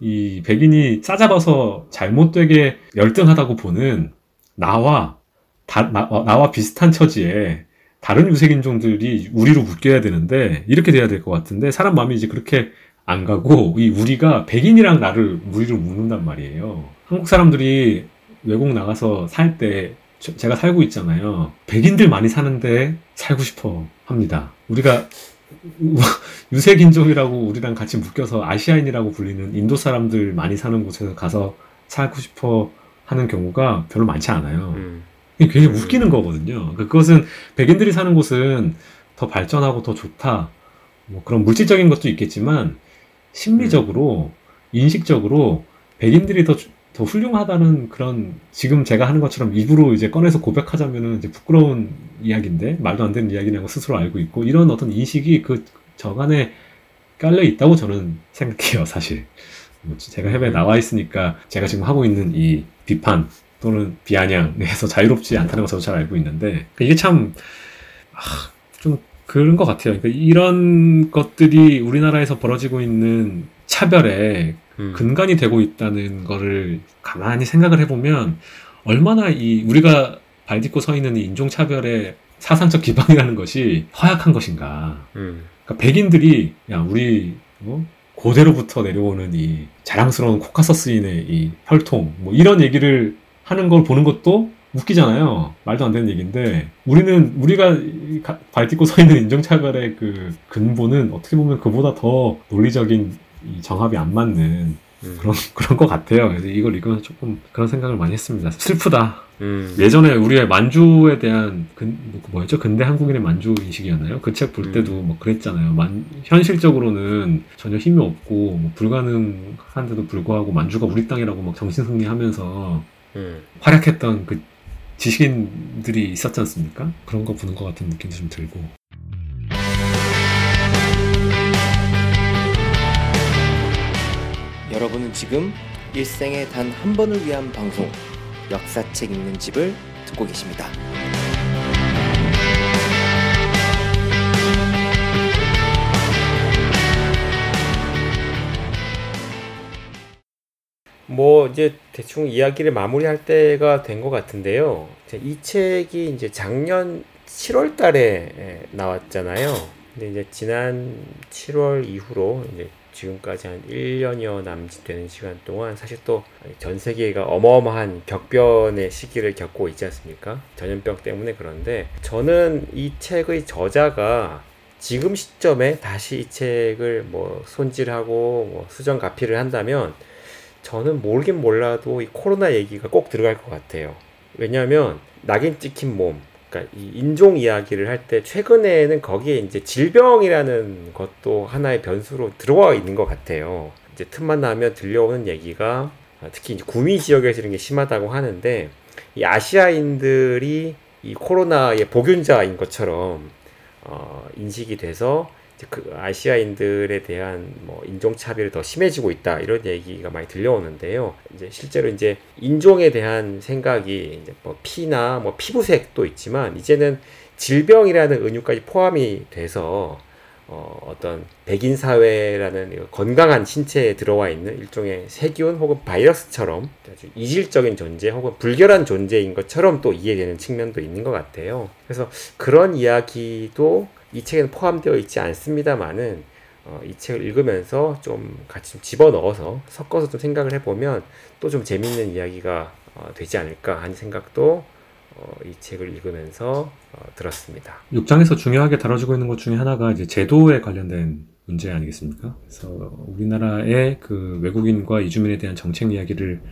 이 백인이 싸잡아서 잘못되게 열등하다고 보는 나와, 다, 나, 어, 나와 비슷한 처지에 다른 유색인종들이 우리로 묶여야 되는데, 이렇게 돼야 될 것 같은데, 사람 마음이 이제 그렇게 안 가고, 이 우리가 백인이랑 나를 우리로 묶는단 말이에요. 한국 사람들이 외국 나가서 살 때, 저- 제가 살고 있잖아요. 백인들 많이 사는데 살고 싶어 합니다. 우리가 유색인종이라고 우리랑 같이 묶여서 아시아인이라고 불리는 인도 사람들 많이 사는 곳에서 가서 살고 싶어 하는 경우가 별로 많지 않아요. 음. 굉장히 웃기는 거거든요. 그러니까 그것은 백인들이 사는 곳은 더 발전하고 더 좋다. 뭐 그런 물질적인 것도 있겠지만 심리적으로 인식적으로 백인들이 더, 주- 더 훌륭하다는 그런 지금 제가 하는 것처럼 입으로 이제 꺼내서 고백하자면은 이제 부끄러운 이야기인데 말도 안 되는 이야기라는 거 스스로 알고 있고 이런 어떤 인식이 그 저간에 깔려 있다고 저는 생각해요, 사실. 뭐 제가 해외에 나와 있으니까 제가 지금 하고 있는 이 비판 또는 비아냥에서 자유롭지 않다는 것을 잘 알고 있는데 이게 참 아, 좀 그런 것 같아요. 그러니까 이런 것들이 우리나라에서 벌어지고 있는 차별에 음. 근간이 되고 있다는 거를 가만히 생각을 해보면 얼마나 이 우리가 발 딛고 서 있는 이 인종차별의 사상적 기반이라는 것이 허약한 것인가. 음. 그러니까 백인들이 야 우리 어? 고대로부터 내려오는 이 자랑스러운 코카서스인의 이 혈통 뭐 이런 얘기를 하는 걸 보는 것도 웃기잖아요. 말도 안 되는 얘기인데 우리는 우리가 발딛고 서 있는 인종차별의 그 근본은 어떻게 보면 그보다 더 논리적인 이 정합이 안 맞는 음. 그런 그런 것 같아요. 그래서 이걸 읽으면서 조금 그런 생각을 많이 했습니다. 슬프다. 음. 예전에 우리의 만주에 대한 근, 뭐, 뭐였죠? 근대 한국인의 만주 인식이었나요? 그 책볼 음. 때도 뭐 그랬잖아요. 만, 현실적으로는 전혀 힘이 없고 뭐 불가능한데도 불구하고 만주가 우리 땅이라고 막 정신승리하면서 음. 활약했던 그 지식인들이 있었지 않습니까? 그런 거 보는 것 같은 느낌도 좀 들고. 여러분은 지금 일생에 단 한 번을 위한 방송 역사책 읽는 집을 듣고 계십니다. 뭐 이제 대충 이야기를 마무리할 때가 된 것 같은데요. 이 책이 이제 작년 7월 달에 나왔잖아요. 근데 이제 지난 7월 이후로 이제 지금까지 한 1년여 남짓 되는 시간 동안 사실 또 전 세계가 어마어마한 격변의 시기를 겪고 있지 않습니까? 전염병 때문에 그런데 저는 이 책의 저자가 지금 시점에 다시 이 책을 뭐 손질하고 뭐 수정 가피를 한다면 저는 모르긴 몰라도 이 코로나 얘기가 꼭 들어갈 것 같아요. 왜냐하면 낙인 찍힌 몸, 그러니까 이 인종 이야기를 할 때 최근에는 거기에 이제 질병이라는 것도 하나의 변수로 들어와 있는 것 같아요. 이제 틈만 나면 들려오는 얘기가 아, 특히 구미 지역에서 이런 게 심하다고 하는데 이 아시아인들이 이 코로나의 복균자인 것처럼 어, 인식이 돼서 이제 그 아시아인들에 대한 뭐 인종 차별이 더 심해지고 있다 이런 얘기가 많이 들려오는데요. 이제 실제로 이제 인종에 대한 생각이 이제 뭐 피나 뭐 피부색도 있지만 이제는 질병이라는 은유까지 포함이 돼서 어, 어떤 백인 사회라는 이 건강한 신체에 들어와 있는 일종의 세균 혹은 바이러스처럼 아주 이질적인 존재 혹은 불결한 존재인 것처럼 또 이해되는 측면도 있는 것 같아요. 그래서 그런 이야기도 이 책에는 포함되어 있지 않습니다만은 어, 이 책을 읽으면서 좀 같이 좀 집어넣어서 섞어서 좀 생각을 해보면 또 좀 재밌는 이야기가 어, 되지 않을까 하는 생각도 어, 이 책을 읽으면서 어, 들었습니다. 6장에서 중요하게 다뤄지고 있는 것 중에 하나가 이제 제도에 관련된 문제 아니겠습니까? 그래서 우리나라의 그 외국인과 이주민에 대한 정책 이야기를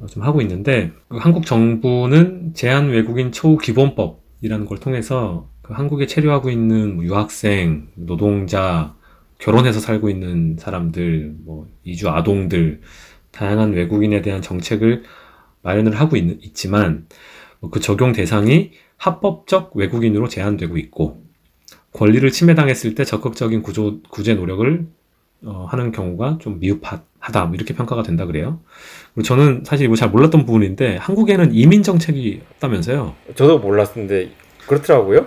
어, 좀 하고 있는데 그 한국 정부는 제한 외국인 처우 기본법이라는 걸 통해서 그 한국에 체류하고 있는 뭐 유학생, 노동자, 결혼해서 살고 있는 사람들, 뭐 이주 아동들 다양한 외국인에 대한 정책을 마련을 하고 있, 지만 그 적용 대상이 합법적 외국인으로 제한되고 있고 권리를 침해당했을 때 적극적인 구조, 구제 노력을 어, 하는 경우가 좀 미흡하다 뭐 이렇게 평가가 된다 그래요. 그리고 저는 사실 이거 잘 몰랐던 부분인데 한국에는 이민 정책이 없다면서요. 저도 몰랐는데 그렇더라고요.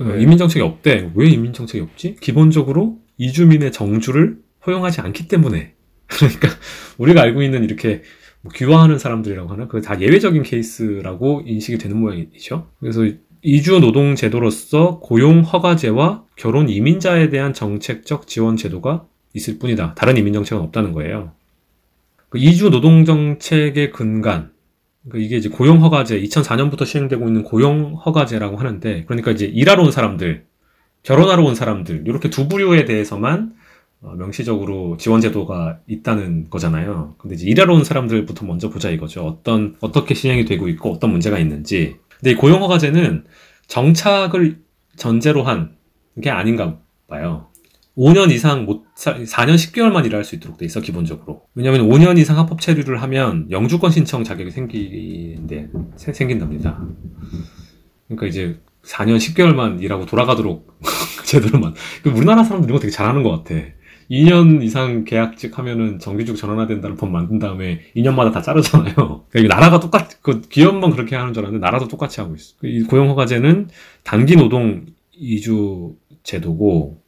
어, 네. 이민 정책이 없대. 왜 이민 정책이 없지? 기본적으로 이주민의 정주를 허용하지 않기 때문에. 그러니까 우리가 알고 있는 이렇게 뭐 귀화하는 사람들이라고 하나 그게 다 예외적인 케이스라고 인식이 되는 모양이죠. 그래서 이주 노동 제도로서 고용 허가제와 결혼 이민자에 대한 정책적 지원 제도가 있을 뿐이다. 다른 이민 정책은 없다는 거예요. 그 이주 노동 정책의 근간 그러니까 이게 이제 고용 허가제 2004년부터 시행되고 있는 고용 허가제라고 하는데 그러니까 이제 일하러 온 사람들, 결혼하러 온 사람들 이렇게 두 부류에 대해서만 어, 명시적으로 지원 제도가 있다는 거잖아요. 근데 이제 일하러 온 사람들부터 먼저 보자 이거죠. 어떤 어떻게 시행이 되고 있고 어떤 문제가 있는지. 근데 이 고용 허가제는 정착을 전제로 한 게 아닌가 봐요. 5년 이상 못, 사- 4년 10개월만 일할 수 있도록 돼 있어, 기본적으로. 왜냐면 5년 이상 합법 체류를 하면 영주권 신청 자격이 생기는데, 세- 생긴답니다. 그러니까 이제 4년 10개월만 일하고 돌아가도록 제대로만. 그 우리나라 사람들 이런 거 되게 잘하는 것 같아. 2년 이상 계약직 하면은 정규직 전환화된다는 법 만든 다음에 2년마다 다 자르잖아요. 그러니까 나라가 똑같, 그 기업만 그렇게 하는 줄 알았는데 나라도 똑같이 하고 있어. 이 고용허가제는 단기 노동 이주 제도고,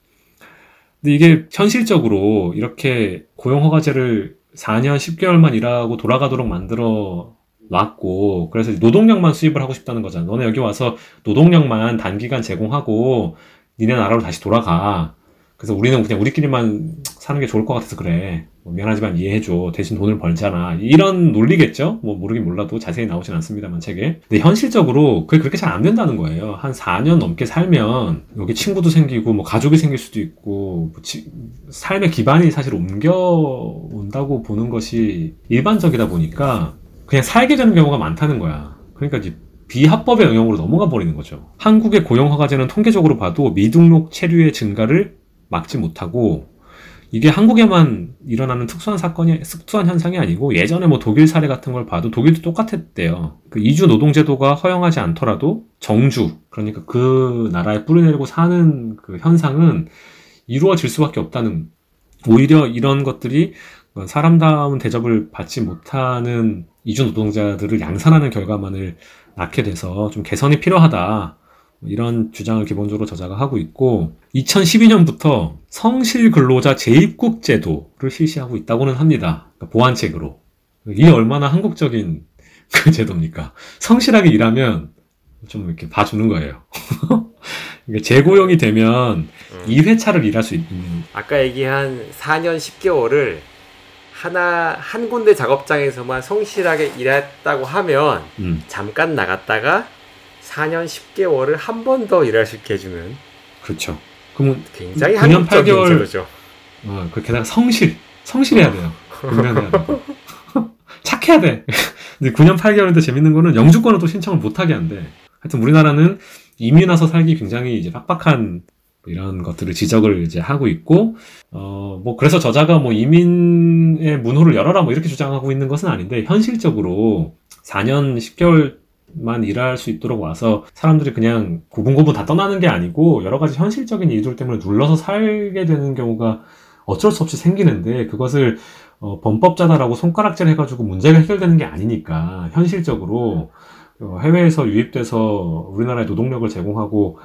근데 이게 현실적으로 이렇게 고용허가제를 4년 10개월만 일하고 돌아가도록 만들어 놨고 그래서 노동력만 수입을 하고 싶다는 거잖아. 너네 여기 와서 노동력만 단기간 제공하고 니네 나라로 다시 돌아가. 그래서 우리는 그냥 우리끼리만 사는 게 좋을 것 같아서 그래. 뭐 미안하지만 이해해줘. 대신 돈을 벌잖아. 이런 논리겠죠? 뭐 모르긴 몰라도 자세히 나오진 않습니다만 책에. 근데 현실적으로 그게 그렇게 잘 안 된다는 거예요. 한 4년 넘게 살면 여기 친구도 생기고 뭐 가족이 생길 수도 있고 뭐 지- 삶의 기반이 사실 옮겨온다고 보는 것이 일반적이다 보니까 그냥 살게 되는 경우가 많다는 거야. 그러니까 이제 비합법의 영역으로 넘어가 버리는 거죠. 한국의 고용 허가제는 통계적으로 봐도 미등록 체류의 증가를 막지 못하고 이게 한국에만 일어나는 특수한 사건이 특수한 현상이 아니고 예전에 뭐 독일 사례 같은 걸 봐도 독일도 똑같았대요. 그 이주 노동 제도가 허용하지 않더라도 정주 그러니까 그 나라에 뿌리내리고 사는 그 현상은 이루어질 수밖에 없다는 오히려 이런 것들이 사람다운 대접을 받지 못하는 이주 노동자들을 양산하는 결과만을 낳게 돼서 좀 개선이 필요하다. 이런 주장을 기본적으로 저자가 하고 있고 2012년부터 성실 근로자 재입국 제도를 실시하고 있다고는 합니다. 그러니까 보완책으로. 이게 얼마나 한국적인 그 제도입니까? 성실하게 일하면 좀 이렇게 봐주는 거예요. 재고용이 되면 음. 2회차를 일할 수 있는 아까 얘기한 4년 10개월을 하나 한 군데 작업장에서만 성실하게 일했다고 하면 음, 잠깐 나갔다가 4년 10개월을 한 번 더 일할 수 있게 해주는 그렇죠. 그러면 굉장히 9년 한국적인 8개월 제도죠. 어, 그 게다가 성실, 성실해야 돼요. 돼. 착해야 돼. 근데 9년 8개월인데 재밌는 거는 영주권을 또 신청을 못하게 한대. 하여튼 우리나라는 이민 와서 살기 굉장히 이제 빡빡한 뭐 이런 것들을 지적을 이제 하고 있고, 어, 뭐 그래서 저자가 뭐 이민의 문호를 열어라 뭐 이렇게 주장하고 있는 것은 아닌데, 현실적으로 4년 10개월 만 일할 수 있도록 와서 사람들이 그냥 고분고분 다 떠나는 게 아니고, 여러 가지 현실적인 이유들 때문에 눌러서 살게 되는 경우가 어쩔 수 없이 생기는데, 그것을 어, 범법자다라고 손가락질 해가지고 문제가 해결되는 게 아니니까, 현실적으로 어, 해외에서 유입돼서 우리나라에 노동력을 제공하고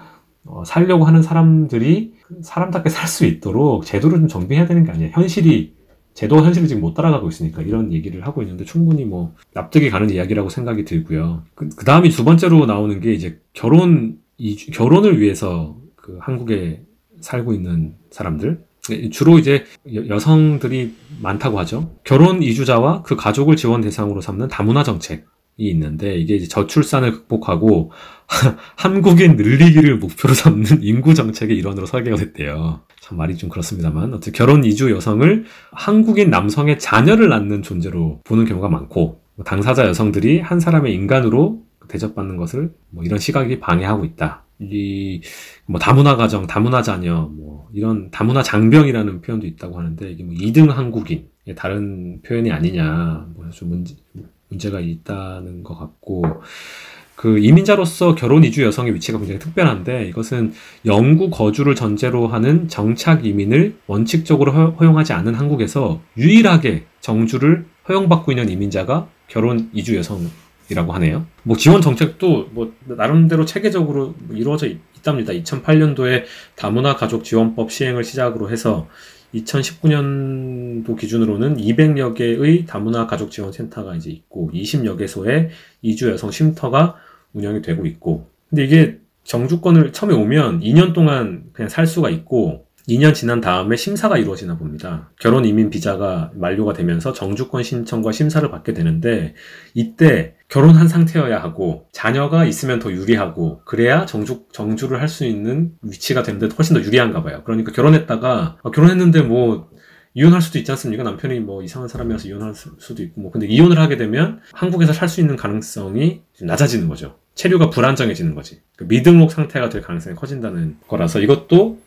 어, 살려고 하는 사람들이 사람답게 살 수 있도록 제도를 좀 정비해야 되는 게 아니에요. 현실이 제도가 현실을 지금 못 따라가고 있으니까 이런 얘기를 하고 있는데 충분히 뭐 납득이 가는 이야기라고 생각이 들고요. 그, 그 다음이 두 번째로 나오는 게 이제 결혼 이주- 결혼을 위해서 그 한국에 살고 있는 사람들 주로 이제 여- 여성들이 많다고 하죠. 결혼 이주자와 그 가족을 지원 대상으로 삼는 다문화 정책. 이 있는데 이게 이제 저출산을 극복하고 한국인 늘리기를 목표로 삼는 인구 정책의 일환으로 설계가 됐대요. 참 말이 좀 그렇습니다만 어쨌든 결혼 이주 여성을 한국인 남성의 자녀를 낳는 존재로 보는 경우가 많고 당사자 여성들이 한 사람의 인간으로 대접받는 것을 뭐 이런 시각이 방해하고 있다. 이 뭐 다문화 가정, 다문화 자녀, 뭐 이런 다문화 장병이라는 표현도 있다고 하는데 이게 뭐 2등 한국인 다른 표현이 아니냐 뭐 좀 문제 문제가 있다는 것 같고 그 이민자로서 결혼 이주 여성의 위치가 굉장히 특별한데 이것은 영구 거주를 전제로 하는 정착 이민을 원칙적으로 허- 허용하지 않은 한국에서 유일하게 정주를 허용받고 있는 이민자가 결혼 이주 여성이라고 하네요. 뭐 지원 정책도 뭐 나름대로 체계적으로 이루어져 있- 있답니다. 2008년도에 다문화 가족 지원법 시행을 시작으로 해서 2019년도 기준으로는 200여 개의 다문화 가족 지원 센터가 이제 있고 20여 개소의 이주 여성 쉼터가 운영이 되고 있고 근데 이게 정주권을 처음에 오면 2년 동안 그냥 살 수가 있고 2년 지난 다음에 심사가 이루어지나 봅니다. 결혼 이민 비자가 만료가 되면서 정주권 신청과 심사를 받게 되는데 이때 결혼한 상태여야 하고 자녀가 있으면 더 유리하고 그래야 정주 정주를 할 수 있는 위치가 되는데 훨씬 더 유리한가 봐요. 그러니까 결혼했다가 아, 결혼했는데 뭐 이혼할 수도 있지 않습니까? 남편이 뭐 이상한 사람이라서 이혼할 수- 수도 있고 뭐 근데 이혼을 하게 되면 한국에서 살 수 있는 가능성이 좀 낮아지는 거죠. 체류가 불안정해지는 거지. 그 미등록 상태가 될 가능성이 커진다는 거라서 이것도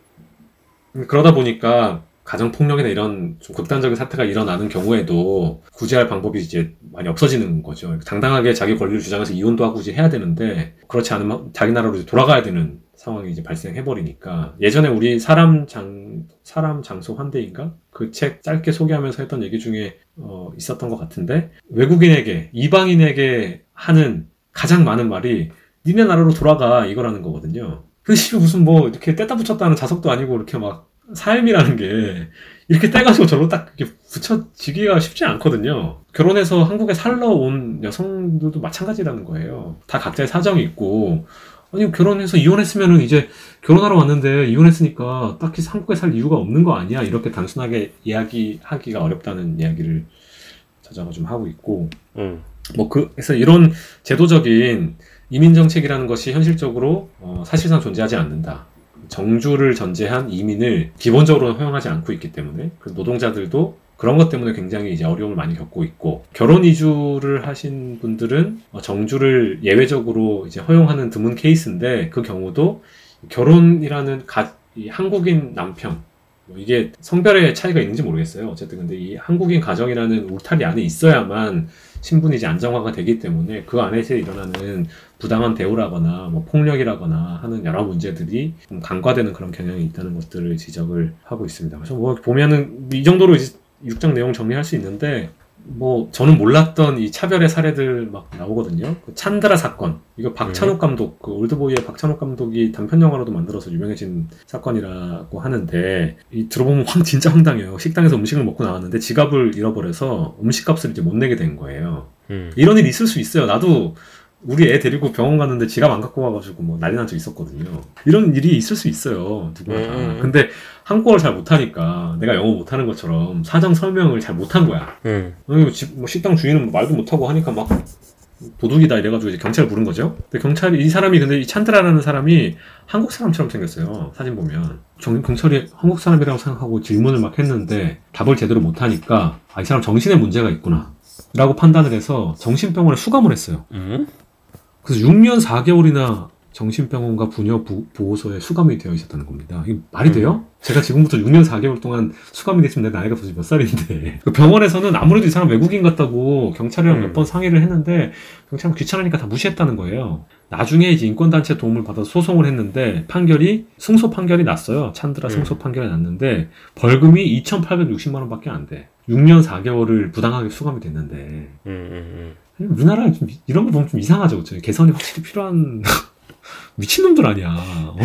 그러다 보니까 가정 폭력이나 이런 좀 극단적인 사태가 일어나는 경우에도 구제할 방법이 이제 많이 없어지는 거죠. 당당하게 자기 권리를 주장해서 이혼도 하고 이제 해야 되는데 그렇지 않으면 자기 나라로 돌아가야 되는 상황이 이제 발생해 버리니까 예전에 우리 사람 장 사람 장소 환대인가 그 책 짧게 소개하면서 했던 얘기 중에 어, 있었던 것 같은데 외국인에게 이방인에게 하는 가장 많은 말이 니네 나라로 돌아가 이거라는 거거든요. 씨 무슨 뭐 이렇게 떼다 붙였다는 자석도 아니고 이렇게 막 삶이라는 게 이렇게 떼가지고 저로 딱 이렇게 붙여지기가 쉽지 않거든요. 결혼해서 한국에 살러 온 여성들도 마찬가지라는 거예요. 다 각자의 사정이 있고, 아니, 결혼해서 이혼했으면은 이제 결혼하러 왔는데 이혼했으니까 딱히 한국에 살 이유가 없는 거 아니야? 이렇게 단순하게 이야기하기가 어렵다는 이야기를 자자가 좀 하고 있고, 음. 뭐 그, 그래서 이런 제도적인 이민 정책이라는 것이 현실적으로 어, 사실상 존재하지 않는다. 정주를 전제한 이민을 기본적으로 허용하지 않고 있기 때문에 그 노동자들도 그런 것 때문에 굉장히 이제 어려움을 많이 겪고 있고 결혼 이주를 하신 분들은 어, 정주를 예외적으로 이제 허용하는 드문 케이스인데 그 경우도 결혼이라는 가, 이 한국인 남편 뭐 이게 성별의 차이가 있는지 모르겠어요. 어쨌든 근데 이 한국인 가정이라는 울타리 안에 있어야만 신분이 이제 안정화가 되기 때문에 그 안에서 일어나는 부당한 대우라거나 뭐 폭력이라거나 하는 여러 문제들이 좀 간과되는 그런 경향이 있다는 것들을 지적을 하고 있습니다. 그래서 뭐 보면은 이 정도로 이제 6장 내용 정리할 수 있는데 뭐 저는 몰랐던 이 차별의 사례들 막 나오거든요. 그 찬드라 사건 이거 박찬욱 감독 그 올드보이의 박찬욱 감독이 단편 영화로도 만들어서 유명해진 사건이라고 하는데 이 들어보면 황 진짜 황당해요. 식당에서 음식을 먹고 나왔는데 지갑을 잃어버려서 음식값을 이제 못 내게 된 거예요. 음. 이런 일이 있을 수 있어요. 나도 우리 애 데리고 병원 갔는데 지갑 안 갖고 와가지고 뭐 난리 난 적 있었거든요. 이런 일이 있을 수 있어요. 누구나 다. 음. 근데 한국어를 잘 못하니까 내가 영어 못하는 것처럼 사정 설명을 잘 못한 거야. 음. 집, 뭐 식당 주인은 뭐 말도 못하고 하니까 막 도둑이다 이래가지고 이제 경찰을 부른 거죠. 근데 경찰이 이 사람이 근데 이 찬드라라는 사람이 한국 사람처럼 생겼어요. 사진 보면 경, 경찰이 한국 사람이라고 생각하고 질문을 막 했는데 답을 제대로 못하니까 아, 이 사람 정신에 문제가 있구나. 라고 판단을 해서 정신병원에 수감을 했어요. 음. 그래서 6년 4개월이나 정신병원과 부녀 부- 보호소에 수감이 되어 있었다는 겁니다. 이게 말이 돼요? 제가 지금부터 6년 4개월 동안 수감이 됐으면 내 나이가 도대체 몇 살인데. 그 병원에서는 아무래도 이 사람 외국인 같다고 경찰이랑 음. 몇번 상의를 했는데 경찰은 귀찮으니까 다 무시했다는 거예요. 나중에 이제 인권단체 도움을 받아서 소송을 했는데 판결이 승소 판결이 났어요. 찬드라 음. 승소 판결이 났는데 벌금이 2,860만 원밖에 안 돼. 6년 4개월을 부당하게 수감이 됐는데 음. 음. 우리나라 좀 이- 이런 거 보면 좀 이상하죠, 그쵸? 개선이 확실히 필요한 미친놈들 아니야. 어.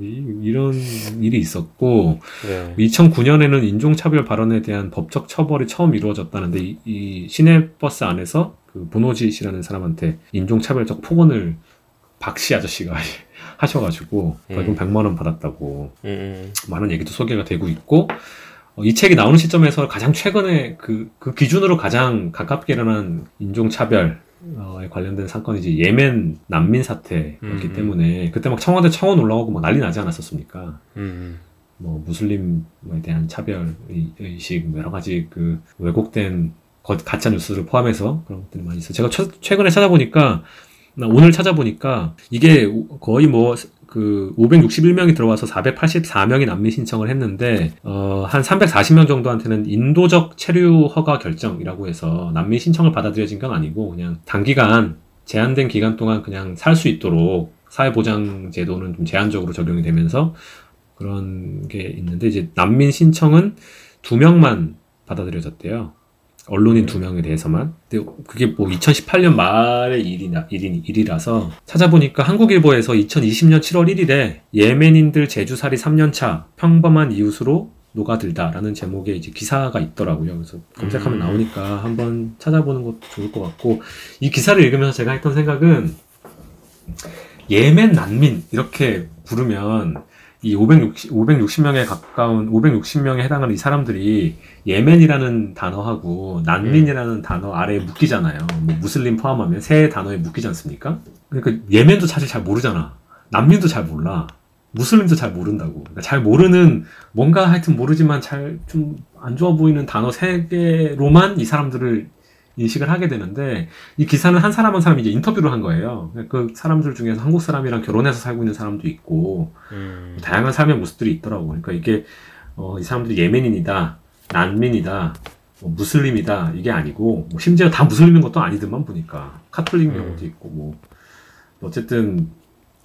이, 런 일이 있었고 네. 2009년에는 인종차별 발언에 대한 법적 처벌이 처음 이루어졌다는데 이, 이 시내버스 안에서 그 보노지 씨라는 사람한테 인종차별적 폭언을 박씨 아저씨가 하셔가지고 벌금 음. 100만 원 받았다고 음. 많은 얘기도 소개가 되고 있고 어, 이 책이 나오는 시점에서 가장 최근에 그, 그 기준으로 가장 가깝게 일어난 인종차별 에 관련된 사건이 이제 예멘 난민 사태였기 음, 음. 때문에 그때 막 청와대 청원 올라오고 막 난리 나지 않았었습니까? 음. 뭐 무슬림에 대한 차별 의- 의식 뭐 여러 가지 그 왜곡된 거- 가짜 뉴스를 포함해서 그런 것들이 많이 있어요. 제가 최, 최근에 찾아보니까 나 오늘 찾아보니까 이게 오- 거의 뭐 그 561명이 들어와서 484명이 난민 신청을 했는데 어, 한 340명 정도한테는 인도적 체류 허가 결정이라고 해서 난민 신청을 받아들여진 건 아니고 그냥 단기간 제한된 기간 동안 그냥 살 수 있도록 사회보장 제도는 좀 제한적으로 적용이 되면서 그런 게 있는데 이제 난민 신청은 두 명만 받아들여졌대요. 언론인 두 명에 대해서만. 근데 그게 뭐 2018년 말의 일이나 일이, 일이라서 찾아보니까 한국일보에서 2020년 7월 1일에 예멘인들 제주살이 3년차 평범한 이웃으로 녹아들다라는 제목의 이제 기사가 있더라고요. 그래서 검색하면 음. 나오니까 한번 찾아보는 것도 좋을 것 같고 이 기사를 읽으면서 제가 했던 생각은 예멘 난민 이렇게 부르면 이 560, 560명에 가까운 560명에 해당하는 이 사람들이 예멘이라는 단어하고 난민이라는 단어 아래에 묶이잖아요. 뭐 무슬림 포함하면 세 단어에 묶이지 않습니까? 그러니까 예멘도 사실 잘 모르잖아. 난민도 잘 몰라. 무슬림도 잘 모른다고. 그러니까 잘 모르는 뭔가 하여튼 모르지만 잘 좀 안 좋아 보이는 단어 세 개로만 이 사람들을 인식을 하게 되는데 이 기사는 한 사람 한 사람이 이제 인터뷰를 한 거예요. 그 사람들 중에서 한국 사람이랑 결혼해서 살고 있는 사람도 있고 음. 다양한 삶의 모습들이 있더라고. 그러니까 이게 어, 이 사람들이 예멘인이다, 난민이다, 뭐 무슬림이다 이게 아니고 뭐 심지어 다 무슬림인 것도 아니더만 보니까 카톨릭 음. 경우도 있고 뭐 어쨌든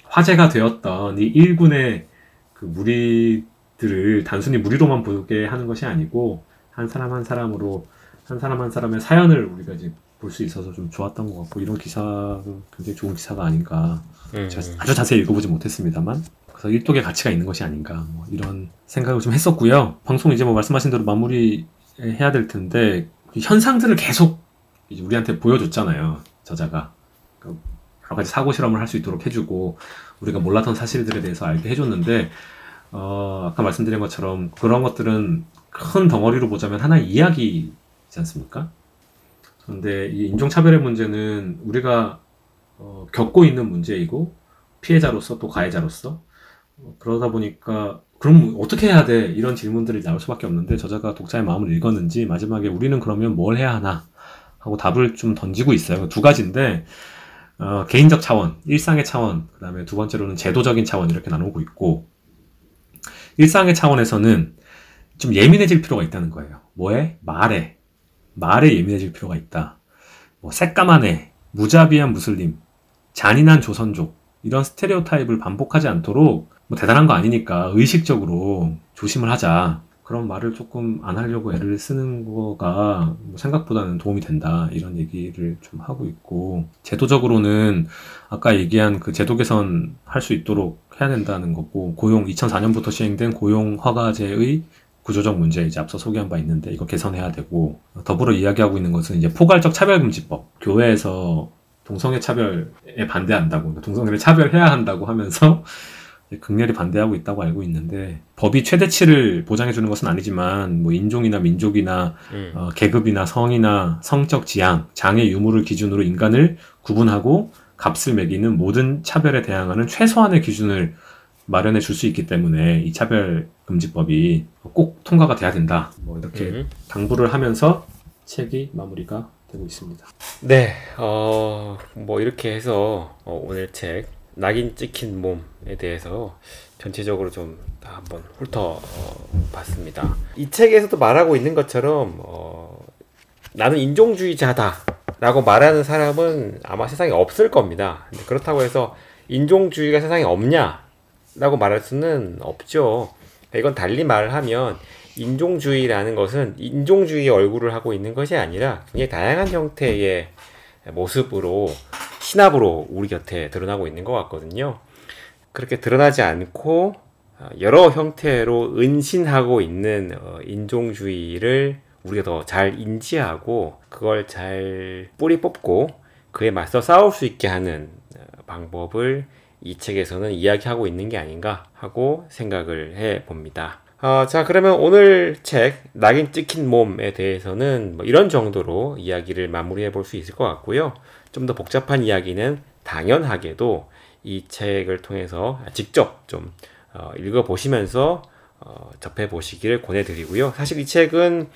화제가 되었던 이 일군의 그 무리들을 단순히 무리로만 보게 하는 것이 아니고 한 사람 한 사람으로 한 사람 한 사람의 사연을 우리가 이제 볼 수 있어서 좀 좋았던 것 같고 이런 기사는 굉장히 좋은 기사가 아닌가 음. 제가 아주 자세히 읽어보지 못했습니다만 그래서 일독의 가치가 있는 것이 아닌가 뭐 이런 생각을 좀 했었고요. 방송 이제 뭐 말씀하신 대로 마무리 해야 될 텐데 이 현상들을 계속 이제 우리한테 보여줬잖아요. 저자가 그 여러 가지 사고 실험을 할 수 있도록 해주고 우리가 몰랐던 사실들에 대해서 알게 해줬는데 어, 아까 말씀드린 것처럼 그런 것들은 큰 덩어리로 보자면 하나의 이야기 이지 않습니까? 그런데 이 인종차별의 문제는 우리가 어, 겪고 있는 문제이고 피해자로서 또 가해자로서 어, 그러다 보니까 그럼 어떻게 해야 돼? 이런 질문들이 나올 수밖에 없는데 저자가 독자의 마음을 읽었는지 마지막에 우리는 그러면 뭘 해야 하나 하고 답을 좀 던지고 있어요. 두 가지인데 어, 개인적 차원, 일상의 차원, 그 다음에 두 번째로는 제도적인 차원 이렇게 나누고 있고 일상의 차원에서는 좀 예민해질 필요가 있다는 거예요. 뭐에? 말에. 말에 예민해질 필요가 있다. 뭐 새까만 애, 무자비한 무슬림, 잔인한 조선족 이런 스테레오타입을 반복하지 않도록 뭐 대단한 거 아니니까 의식적으로 조심을 하자. 그런 말을 조금 안 하려고 애를 쓰는 거가 뭐 생각보다는 도움이 된다. 이런 얘기를 좀 하고 있고, 제도적으로는 아까 얘기한 그 제도 개선 할 수 있도록 해야 된다는 거고, 고용, 2004년부터 시행된 고용 허가제의 구조적 문제 이제 앞서 소개한 바 있는데 이거 개선해야 되고, 더불어 이야기하고 있는 것은 이제 포괄적 차별금지법. 교회에서 동성애 차별에 반대한다고, 그러니까 동성애를 차별해야 한다고 하면서 극렬히 반대하고 있다고 알고 있는데 법이 최대치를 보장해 주는 것은 아니지만 뭐 인종이나 민족이나 음. 어, 계급이나 성이나 성적 지향, 장애 유무를 기준으로 인간을 구분하고 값을 매기는 모든 차별에 대항하는 최소한의 기준을 마련해 줄 수 있기 때문에 이 차별 금지법이 꼭 통과가 돼야 된다. 뭐 이렇게 음. 당부를 하면서 책이 마무리가 되고 있습니다. 네, 어, 뭐 이렇게 해서 어, 오늘 책 낙인 찍힌 몸에 대해서 전체적으로 좀다 한번 훑어 어, 봤습니다. 이 책에서도 말하고 있는 것처럼 어, 나는 인종주의자다 라고 말하는 사람은 아마 세상에 없을 겁니다. 그렇다고 해서 인종주의가 세상에 없냐 라고 말할 수는 없죠. 이건 달리 말을 하면 인종주의라는 것은 인종주의의 얼굴을 하고 있는 것이 아니라 굉장히 다양한 형태의 모습으로 신압으로 우리 곁에 드러나고 있는 것 같거든요. 그렇게 드러나지 않고 어, 여러 형태로 은신하고 있는 어, 인종주의를 우리가 더 잘 인지하고 그걸 잘 뿌리 뽑고 그에 맞서 싸울 수 있게 하는 어, 방법을 이 책에서는 이야기하고 있는 게 아닌가 하고 생각을 해 봅니다. 어, 자, 그러면 오늘 책, 낙인 찍힌 몸에 대해서는 뭐 이런 정도로 이야기를 마무리해 볼 수 있을 것 같고요. 좀 더 복잡한 이야기는 당연하게도 이 책을 통해서 직접 좀 어, 읽어보시면서 어, 접해보시기를 권해드리고요. 사실 이 책은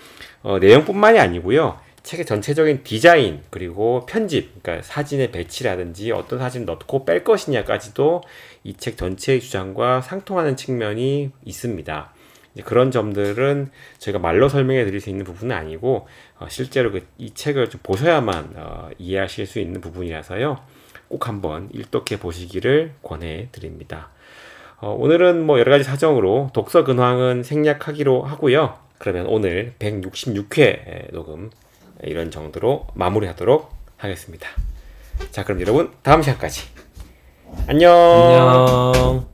어, 내용뿐만이 아니고요. 책의 전체적인 디자인 그리고 편집, 그러니까 사진의 배치라든지 어떤 사진을 넣고 뺄 것이냐까지도 이 책 전체의 주장과 상통하는 측면이 있습니다. 이제 그런 점들은 저희가 말로 설명해 드릴 수 있는 부분은 아니고 어, 실제로 그, 이 책을 좀 보셔야만 어, 이해하실 수 있는 부분이라서요. 꼭 한번 일독해 보시기를 권해 드립니다. 어, 오늘은 뭐 여러 가지 사정으로 독서 근황은 생략하기로 하고요. 그러면 오늘 166회 녹음 이런 정도로 마무리하도록 하겠습니다. 자, 그럼 여러분 다음 시간까지 안녕. 안녕.